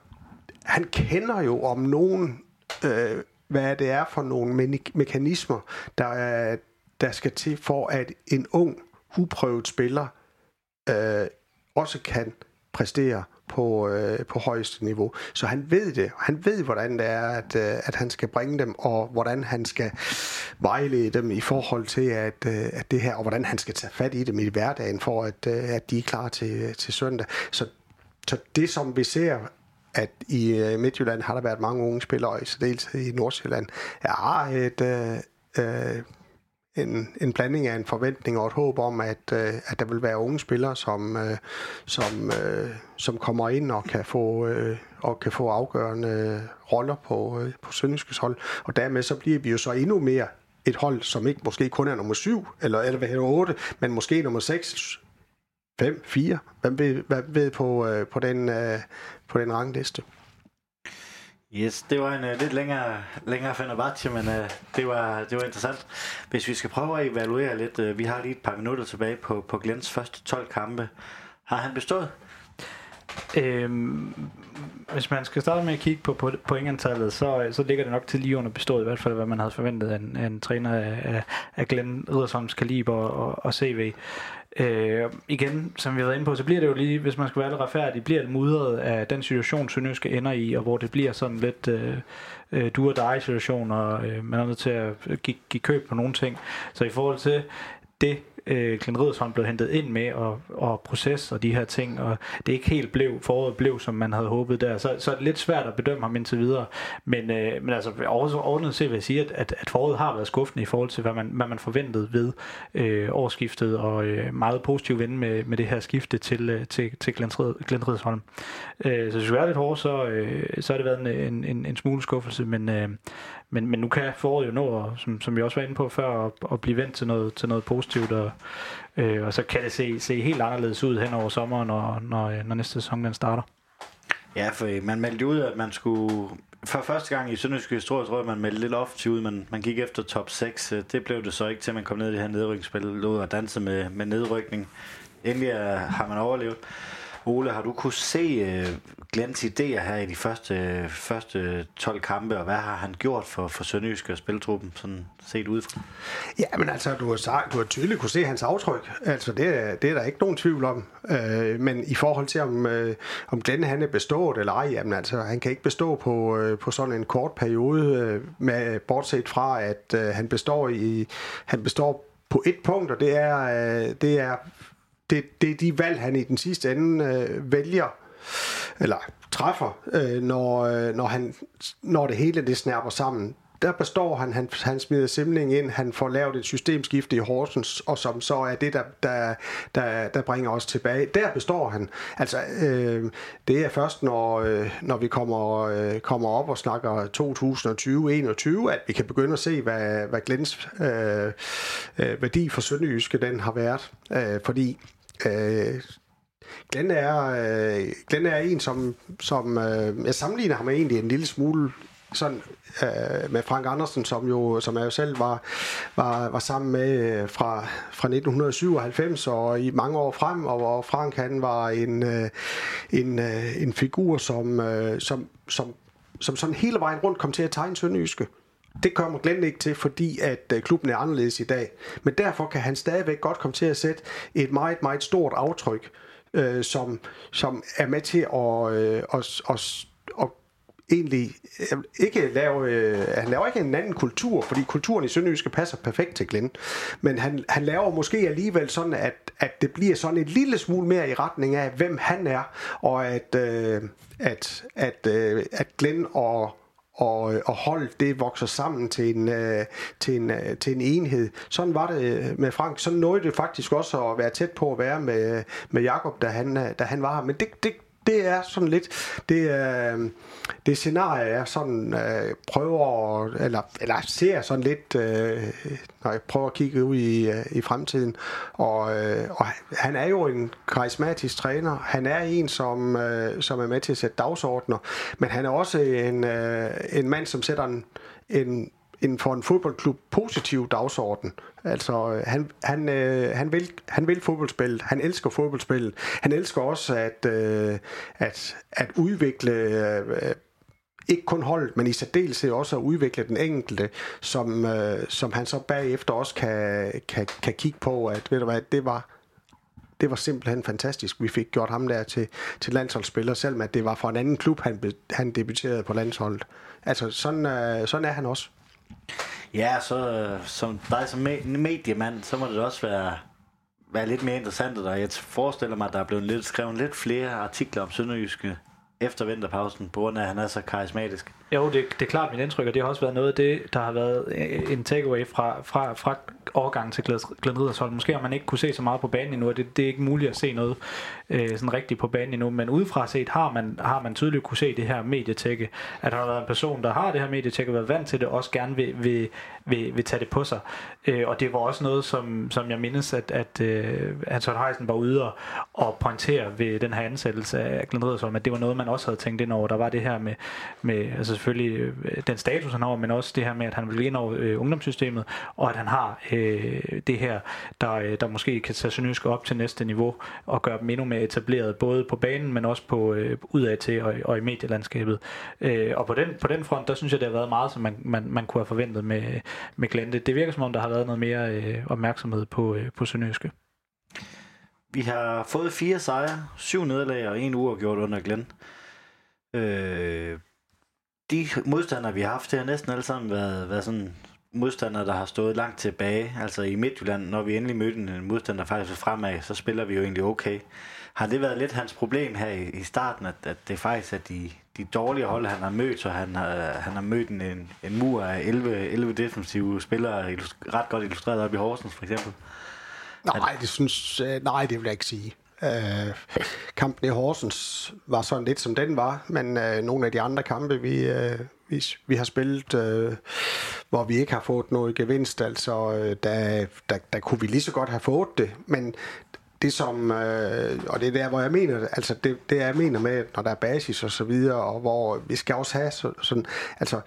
han kender jo om nogen, øh, hvad det er for nogle me- mekanismer, der, er, der skal til for, at en ung, uprøvet spiller øh, også kan præstere på, øh, på højeste niveau. Så han ved det. Han ved, hvordan det er, at, øh, at han skal bringe dem, og hvordan han skal vejlede dem i forhold til, at, øh, at det her, og hvordan han skal tage fat i dem i hverdagen, for at, øh, at de er klar til, til søndag. Så, så det, som vi ser at i øh, Midtjylland har der været mange unge spillere, i særdeleshed i Nordsjælland, er et, øh, øh, en, en blanding af en forventning og et håb om, at, øh, at der vil være unge spillere, som, øh, som, øh, som kommer ind og kan få, øh, og kan få afgørende roller på, øh, på Sønderjyskes hold. Og dermed så bliver vi jo så endnu mere et hold, som ikke måske kun er nummer 7, eller, eller hvad hedder 8, men måske nummer 6, 5, 4. Hvem ved, hvad ved på, øh, på, den, øh, på den rangliste? Yes, det var en uh, lidt længere, længere Fenerbahce, men uh, det, var, det var interessant. Hvis vi skal prøve at evaluere lidt, uh, vi har lige et par minutter tilbage på, på Glens første 12 kampe. Har han bestået? Øhm, hvis man skal starte med at kigge på, på pointantallet, så, så ligger det nok til lige under bestået, i hvert fald hvad man havde forventet af en, af en træner af, af Glenn Riddersholms kaliber og, og CV. Øh, igen, som vi har været inde på, så bliver det jo lige, hvis man skal være lidt retfærdig, bliver det mudret af den situation, Sønderjyske ender i, og hvor det bliver sådan lidt øh, øh, du og dig situation, og øh, man er nødt til at give, give køb på nogle ting. Så i forhold til det, øh, Glenn blev hentet ind med, og, og proces og de her ting, og det ikke helt blev, foråret blev, som man havde håbet der. Så, så er det lidt svært at bedømme ham indtil videre. Men, øh, men altså, overordnet set vil jeg sige, at, at, at foråret har været skuffende i forhold til, hvad man, hvad man forventede ved øh, årsskiftet, og øh, meget positiv ven med, med det her skifte til, øh, til, til Glenn, Glenn Øh, så hvis vi er lidt hårdt, så, øh, så har det været en, en, en smule skuffelse, men, øh, men, men nu kan foråret jo nå, som, som vi også var inde på før, at, at blive vendt til noget, til noget positivt, og, øh, og så kan det se, se helt anderledes ud hen over sommeren, når, når, øh, når næste sæson den starter. Ja, for øh, man meldte ud, at man skulle... For første gang i Sønderjysk historie, tror jeg, man meldte lidt offensivt ud, men man gik efter top 6. Øh, det blev det så ikke til, at man kom ned i det her nedrykningsspil, lå og danse med, med nedrykning. Endelig har man overlevet. Ole, har du kunne se uh, Glens idéer her i de første, første 12 kampe, og hvad har han gjort for, for Sønderjysk og spiltruppen, sådan set udefra? Ja, men altså, du har, sagt, du har tydeligt kunne se hans aftryk. Altså, det, er, det er der ikke nogen tvivl om. Øh, men i forhold til, om, øh, om Glenn han er bestået eller ej, jamen altså, han kan ikke bestå på, øh, på sådan en kort periode, øh, med, bortset fra, at øh, han består i han består på et punkt, og det er, øh, det er det, det er de valg, han i den sidste ende øh, vælger, eller træffer, øh, når, øh, når, han, når det hele det snærper sammen der består han, han, han smider Simling ind, han får lavet et systemskifte i Horsens, og som så er det, der, der, der, der bringer os tilbage. Der består han. Altså, øh, det er først, når, øh, når vi kommer, øh, kommer op og snakker 2020-2021, at vi kan begynde at se, hvad, hvad Glens øh, øh, værdi for Sønderjyske den har været. Øh, fordi øh, Glenn er, øh, Glenn er en, som, som øh, jeg sammenligner ham egentlig en lille smule sådan øh, med Frank Andersen, som jo som jeg jo selv var, var, var sammen med øh, fra, fra 1997 og i mange år frem, og hvor Frank han var en, øh, en, øh, en figur, som, øh, som, som, som sådan hele vejen rundt kom til at tegne Sønderjyske. Det kommer Glenn ikke til, fordi at øh, klubben er anderledes i dag. Men derfor kan han stadigvæk godt komme til at sætte et meget, meget stort aftryk, øh, som, som er med til at, øh, at, at, at egentlig øh, ikke lave, øh, han laver ikke en anden kultur, fordi kulturen i Sønderjyske passer perfekt til Glenn. Men han, han laver måske alligevel sådan, at, at det bliver sådan et lille smule mere i retning af, hvem han er, og at, øh, at, at, øh, at Glenn og og, øh, og hold det vokser sammen til en, øh, til, en, øh, til en enhed. Sådan var det øh, med Frank. Sådan nåede det faktisk også at være tæt på at være med, øh, med Jakob, da han, da han var her. Men det, det, det er sådan lidt, det, øh, det scenarie jeg sådan, øh, prøver, eller, eller ser sådan lidt, øh, når jeg prøver at kigge ud i, øh, i fremtiden, og, øh, og han er jo en karismatisk træner, han er en, som, øh, som er med til at sætte dagsordner, men han er også en, øh, en mand, som sætter en, en en for en fodboldklub positiv dagsorden. Altså, øh, han, han, øh, han, vil, han vil fodboldspillet, han elsker fodboldspillet. Han elsker også at, øh, at, at udvikle øh, ikke kun holdet, men i særdeleshed også at udvikle den enkelte, som, øh, som han så bagefter også kan, kan, kan kigge på, at ved du hvad, det var, det var simpelthen fantastisk. Vi fik gjort ham der til, til landsholdsspiller, selvom at det var for en anden klub, han, han debuterede på landsholdet. Altså, sådan, øh, sådan er han også. Ja, så øh, som dig som mediemand, så må det også være, være lidt mere interessant. Og jeg forestiller mig, at der er blevet lidt, skrevet lidt flere artikler om Sønderjyske efter vinterpausen, på grund af, at han er så karismatisk. Jo, det, det er klart mit indtryk, og det har også været noget af det, der har været øh, en takeaway fra, fra, fra overgangen til Glenn Ridersholm. Måske har man ikke kunne se så meget på banen endnu, og det, det er ikke muligt at se noget øh, sådan rigtigt på banen endnu, men udefra set har man, har man tydeligt kunne se det her medietække, at der har været en person, der har det her medietække, været vant til det, også gerne vil, vil, vil, vil tage det på sig. Øh, og det var også noget, som, som jeg mindes, at, at øh, Anton Heisen var ude og, og pointere ved den her ansættelse af Glenn Ridersholm, at det var noget, man også havde tænkt ind over. Der var det her med, med altså selvfølgelig øh, den status, han har, men også det her med, at han vil ind over øh, ungdomssystemet, og at han har øh, det her, der, øh, der måske kan tage Sønderjysk op til næste niveau og gøre dem endnu mere etableret, både på banen, men også på øh, udad til og, og i medielandskabet. Øh, og på den, på den front, der synes jeg, det har været meget, som man, man, man kunne have forventet med, med Glente. Det virker som om, der har været noget mere øh, opmærksomhed på, øh, på Sønderjyske. Vi har fået fire sejre, syv nederlag og en uafgjort under Glenn. Øh, de modstandere, vi har haft, det har næsten alle sammen været, været sådan modstandere, der har stået langt tilbage. Altså i Midtjylland, når vi endelig mødte en modstander faktisk fremad, så spiller vi jo egentlig okay. Har det været lidt hans problem her i, i starten, at, at det faktisk er de, de dårlige hold, han har mødt, så han har, han har mødt en, en mur af 11, 11 defensive spillere, ret godt illustreret op i Horsens for eksempel? Nej, det synes, øh, nej, det vil jeg ikke sige. Øh, kampen i Horsens var sådan lidt som den var, men øh, nogle af de andre kampe, vi, øh, vi, vi har spillet, øh, hvor vi ikke har fået noget gevinst, altså øh, der, der, der kunne vi lige så godt have fået det, men det som, øh, og det er der, hvor jeg mener, altså det, det jeg mener med, når der er basis og så videre, og hvor vi skal også have så, sådan, altså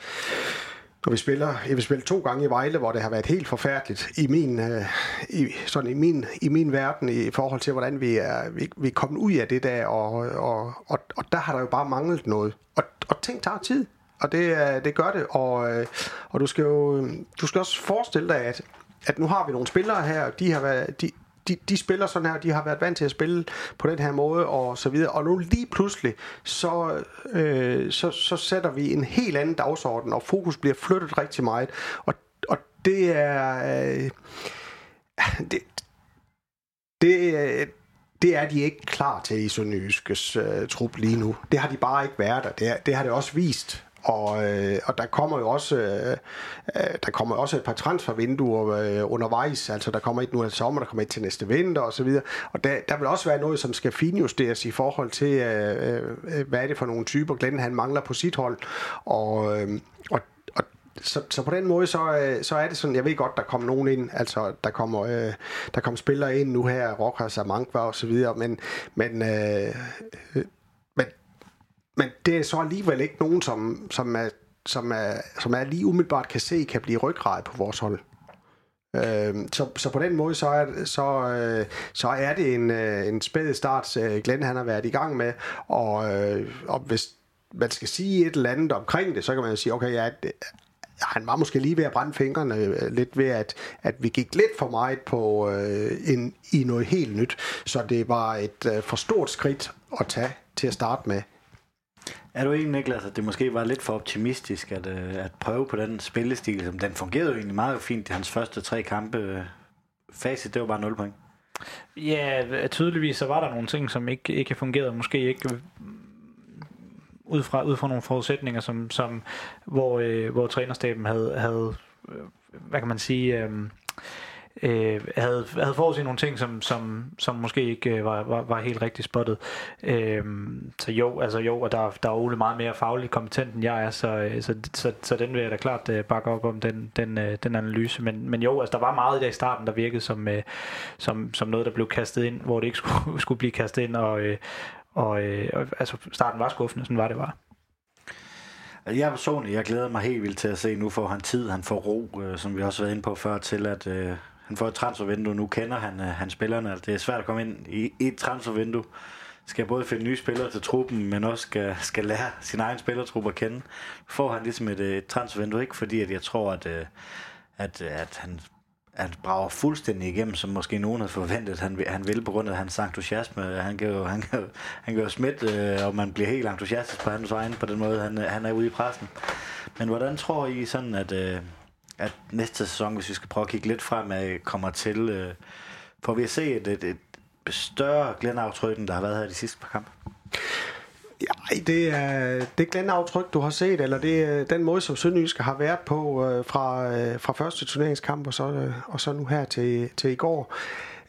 og vi spiller, jeg vil spille to gange i Vejle, hvor det har været helt forfærdeligt i min, øh, i, sådan i min, i min verden i forhold til, hvordan vi er, vi, vi er kommet ud af det der, og, og, og, og der har der jo bare manglet noget. Og, og ting tager tid, og det, øh, det gør det, og, øh, og du skal jo øh, du skal også forestille dig, at, at nu har vi nogle spillere her, de har været, de, de, de spiller sådan her, de har været vant til at spille på den her måde og så videre, og nu lige pludselig, så, øh, så, så sætter vi en helt anden dagsorden, og fokus bliver flyttet rigtig meget, og, og det er... Øh, det, det, det er de ikke klar til i Sønderjyskes øh, trup lige nu. Det har de bare ikke været der. Det, det har det også vist og, øh, og der kommer jo også øh, øh, der kommer også et par transfervinduer øh, undervejs. Altså der kommer et nu i sommer, der kommer et til næste vinter og så videre. Og der, der vil også være noget, som skal finjusteres i forhold til, øh, øh, øh hvad er det for nogle typer Glenn han mangler på sit hold. Og, øh, og så, så på den måde, så, øh, så er det sådan, jeg ved godt, der kommer nogen ind, altså der kommer, øh, der kommer spillere ind nu her, Rockers og Mankvar og så videre, men, men øh, men det er så alligevel ikke nogen, som, som, er, som, er, som er lige umiddelbart kan se, kan blive ryggrad på vores hold. Øh, så, så på den måde, så er, så, øh, så er det en, øh, en spæd start, øh, Glenn han har været i gang med, og, øh, og hvis man skal sige et eller andet omkring det, så kan man jo sige, okay, ja, det, han var måske lige ved at brænde fingrene øh, lidt ved, at, at vi gik lidt for meget på øh, en, i noget helt nyt. Så det var et øh, for stort skridt at tage til at starte med er du enig, Niklas, at det måske var lidt for optimistisk at, øh, at prøve på den spillestil? Som den fungerede jo egentlig meget fint i hans første tre kampe. Facit, det var bare 0 point. Ja, tydeligvis så var der nogle ting, som ikke, ikke fungerede. Måske ikke ud fra, ud fra nogle forudsætninger, som, som, hvor, øh, hvor trænerstaben havde, havde øh, hvad kan man sige, øh, øh, havde, havde forudset nogle ting, som, som, som måske ikke øh, var, var, var helt rigtig spottet. Øh, så jo, altså jo, og der, der er Ole meget mere fagligt kompetent, end jeg er, så, øh, så, så, så den vil jeg da klart øh, bakke op om, den, den, øh, den analyse. Men, men jo, altså der var meget i dag i starten, der virkede som, øh, som, som noget, der blev kastet ind, hvor det ikke skulle, skulle blive kastet ind, og, øh, og øh, altså starten var skuffende, sådan var det bare. Altså, jeg personligt, jeg glæder mig helt vildt til at se, nu får han tid, han får ro, øh, som vi også har været inde på før, til at, øh, han får et transfervindue, nu kender han, øh, han spillerne. Altså, det er svært at komme ind i, i et transfervindue. Skal både finde nye spillere til truppen, men også skal, skal lære sin egen spillertruppe at kende. Får han ligesom et, øh, et transfervindue, ikke fordi at jeg tror, at, uh, at, at han han brager fuldstændig igennem, som måske nogen havde forventet, han, han ville, på grund af hans entusiasme. Han kan jo, han kan, han kan jo smitte, øh, og man bliver helt entusiastisk på hans vegne på den måde, han, han er ude i pressen. Men hvordan tror I sådan, at, øh, at næste sæson, hvis vi skal prøve at kigge lidt fremad, kommer til, øh, får vi at se et, et, et større glænaftryk, end der har været her de sidste par kampe? Ja, det er det glænaftryk, du har set, eller det er den måde, som Sønderjyske har været på øh, fra, øh, fra første turneringskamp og så, øh, og så nu her til, til i går.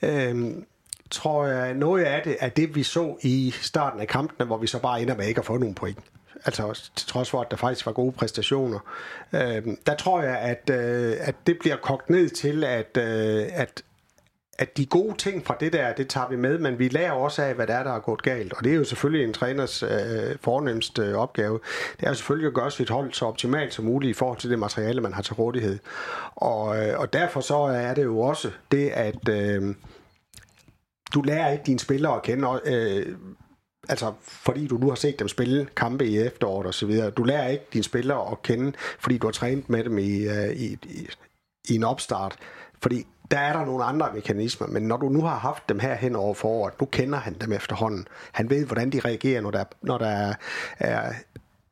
Øhm, tror jeg, noget af det er det, vi så i starten af kampene, hvor vi så bare ender med ikke at få nogen point altså til trods for, at der faktisk var gode præstationer. Øh, der tror jeg, at, øh, at det bliver kogt ned til, at, øh, at, at de gode ting fra det der, det tager vi med, men vi lærer også af, hvad der er, der er gået galt. Og det er jo selvfølgelig en træners øh, fornemmeste øh, opgave. Det er jo selvfølgelig at gøre sit hold så optimalt som muligt i forhold til det materiale, man har til rådighed. Og, øh, og derfor så er det jo også det, at øh, du lærer ikke dine spillere at kende, øh, altså fordi du nu har set dem spille kampe i efteråret og så videre. Du lærer ikke dine spillere at kende, fordi du har trænet med dem i, øh, i, i, i en opstart. Fordi der er der nogle andre mekanismer, men når du nu har haft dem her hen over foråret, nu kender han dem efterhånden. Han ved, hvordan de reagerer, når der, når der er, er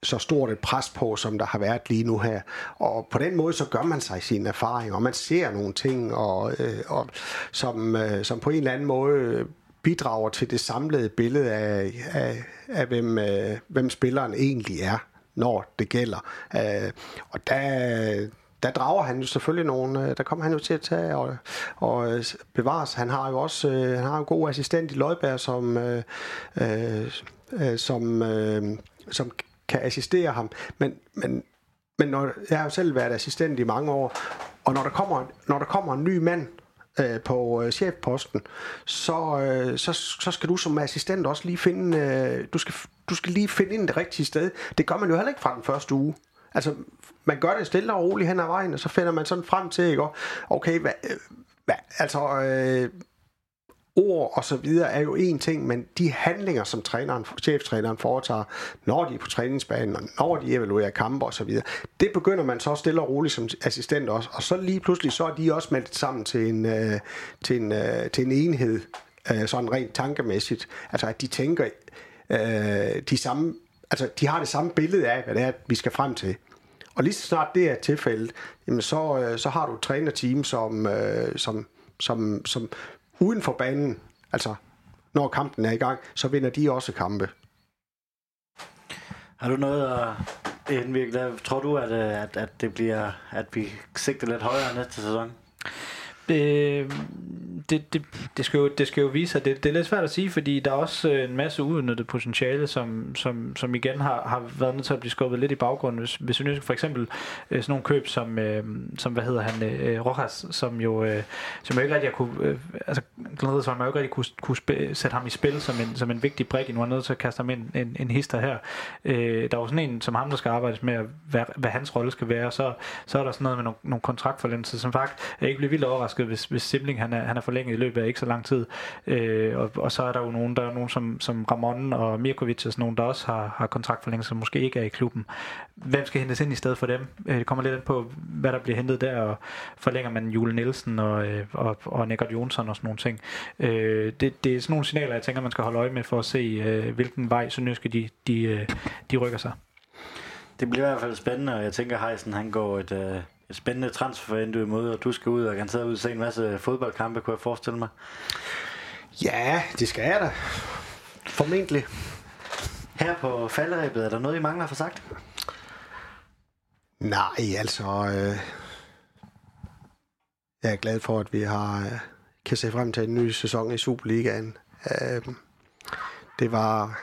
så stort et pres på, som der har været lige nu her. Og på den måde, så gør man sig sine erfaringer, og man ser nogle ting, og, øh, og som, øh, som på en eller anden måde bidrager til det samlede billede af, af, af hvem, øh, hvem spilleren egentlig er, når det gælder. Øh, og der, der drager han jo selvfølgelig nogle, øh, der kommer han jo til at tage og, og øh, bevares. Han har jo også øh, han har en god assistent i Løjberg, som, øh, øh, øh, som, øh, som kan assistere ham. Men, men, men når, jeg har jo selv været assistent i mange år, og når der kommer, når der kommer en ny mand, øh, på øh, chefposten, så, øh, så, så skal du som assistent også lige finde, øh, du, skal, du skal lige finde ind det rigtige sted. Det gør man jo heller ikke fra den første uge. Altså, man gør det stille og roligt hen ad vejen, og så finder man sådan frem til, ikke? okay, hvad, øh, hvad, altså, øh, ord og så videre er jo en ting, men de handlinger, som træneren, cheftræneren foretager, når de er på træningsbanen, og når de evaluerer kampe og så videre, det begynder man så stille og roligt som assistent også. Og så lige pludselig, så er de også meldt sammen til en, øh, til en, øh, til en enhed, øh, sådan rent tankemæssigt. Altså, at de tænker øh, de samme, altså, de har det samme billede af, hvad det er, vi skal frem til. Og lige så snart det er tilfældet, jamen så, øh, så har du et trænerteam, som, øh, som, som, som uden for banen, altså når kampen er i gang, så vinder de også kampe. Har du noget at øh, indvirke? Tror du, at, øh, at, at, det bliver, at vi sigter lidt højere næste sæson? Øh, det, det, det, skal jo, det skal jo vise sig. Det, det er lidt svært at sige, fordi der er også øh, en masse uudnyttet potentiale, som, som, som igen har, har været nødt til at blive skubbet lidt i baggrunden. Hvis, hvis vi for eksempel øh, sådan nogle køb som, øh, som hvad hedder han, øh, Rojas, som jo, øh, som jo ikke rigtig kunne, øh, altså sig, man jo ikke rigtig kunne, kunne spil, sætte ham i spil som en, som en vigtig brik, nu er nødt til at kaste ham ind en, en hister her. Øh, der er jo sådan en som ham, der skal arbejdes med, hvad, hvad hans rolle skal være, så, så er der sådan noget med nogle, nogle kontraktforlængelser, som faktisk jeg ikke bliver vildt overrasket, hvis, hvis Simling han er, han er forlænget i løbet af ikke så lang tid. Øh, og, og, så er der jo nogen, der er nogen som, som Ramon og Mirkovic og sådan nogen, der også har, har kontraktforlængelse, som måske ikke er i klubben. Hvem skal hentes ind i stedet for dem? Øh, det kommer lidt ind på, hvad der bliver hentet der, og forlænger man Jule Nielsen og, øh, og, og Nickert Jonsson og sådan nogle ting. Øh, det, det er sådan nogle signaler, jeg tænker, man skal holde øje med for at se, øh, hvilken vej Sønderjyske de, de, øh, de rykker sig. Det bliver i hvert fald spændende, og jeg tænker, Heisen han går et, øh, et spændende transfervindue imod, og du skal ud og kan sidde ud og se en masse fodboldkampe, kunne jeg forestille mig. Ja, det skal jeg da. Formentlig. Her på falderæbet, er der noget, I mangler for sagt? Nej, altså... Øh, jeg er glad for, at vi har øh, kan se frem til en ny sæson i Superligaen. Øh, det var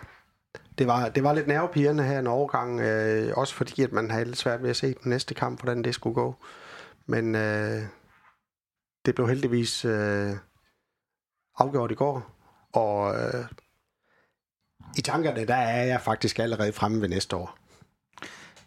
det var, det var lidt nervepirrende her en overgang, øh, også fordi at man havde lidt svært ved at se den næste kamp, hvordan det skulle gå. Men øh, det blev heldigvis øh, afgjort i går, og øh, i tankerne, der er jeg faktisk allerede fremme ved næste år.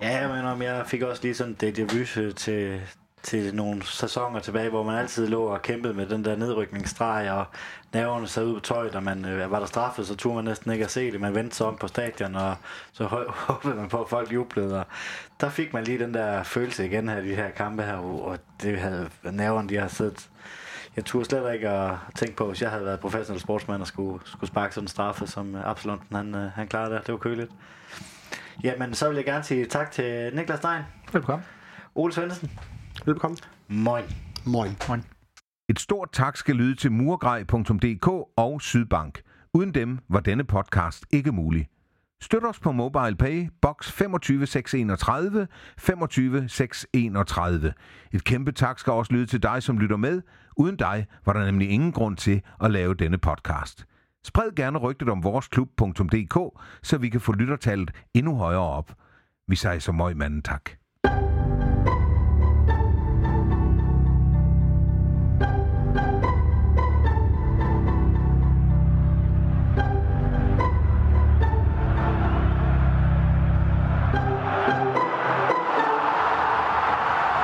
Ja, men om jeg fik også lige sådan det déjà øh, til, til nogle sæsoner tilbage, hvor man altid lå og kæmpede med den der nedrykningsstreg, og nerverne sad ud på tøjet, og man øh, var der straffet, så turde man næsten ikke at se det. Man vendte sig om på stadion, og så håbede man på, at folk jublede. Og der fik man lige den der følelse igen her, de her kampe her, og det havde nerverne, de har siddet jeg turde slet ikke at tænke på, hvis jeg havde været professionel sportsmand og skulle, skulle sparke sådan en straffe, som Absalon han, øh, han klarede det. Det var køligt. Jamen, så vil jeg gerne sige tak til Niklas Stein. Velkommen. Ole Svendsen. Velkommen. Moin. Moin. Moin. Et stort tak skal lyde til murgrej.dk og Sydbank. Uden dem var denne podcast ikke mulig. Støt os på MobilePay, box 25631, 25631. Et kæmpe tak skal også lyde til dig, som lytter med. Uden dig var der nemlig ingen grund til at lave denne podcast. Spred gerne rygtet om vores klub.dk, så vi kan få lyttertallet endnu højere op. Vi siger så møg manden tak.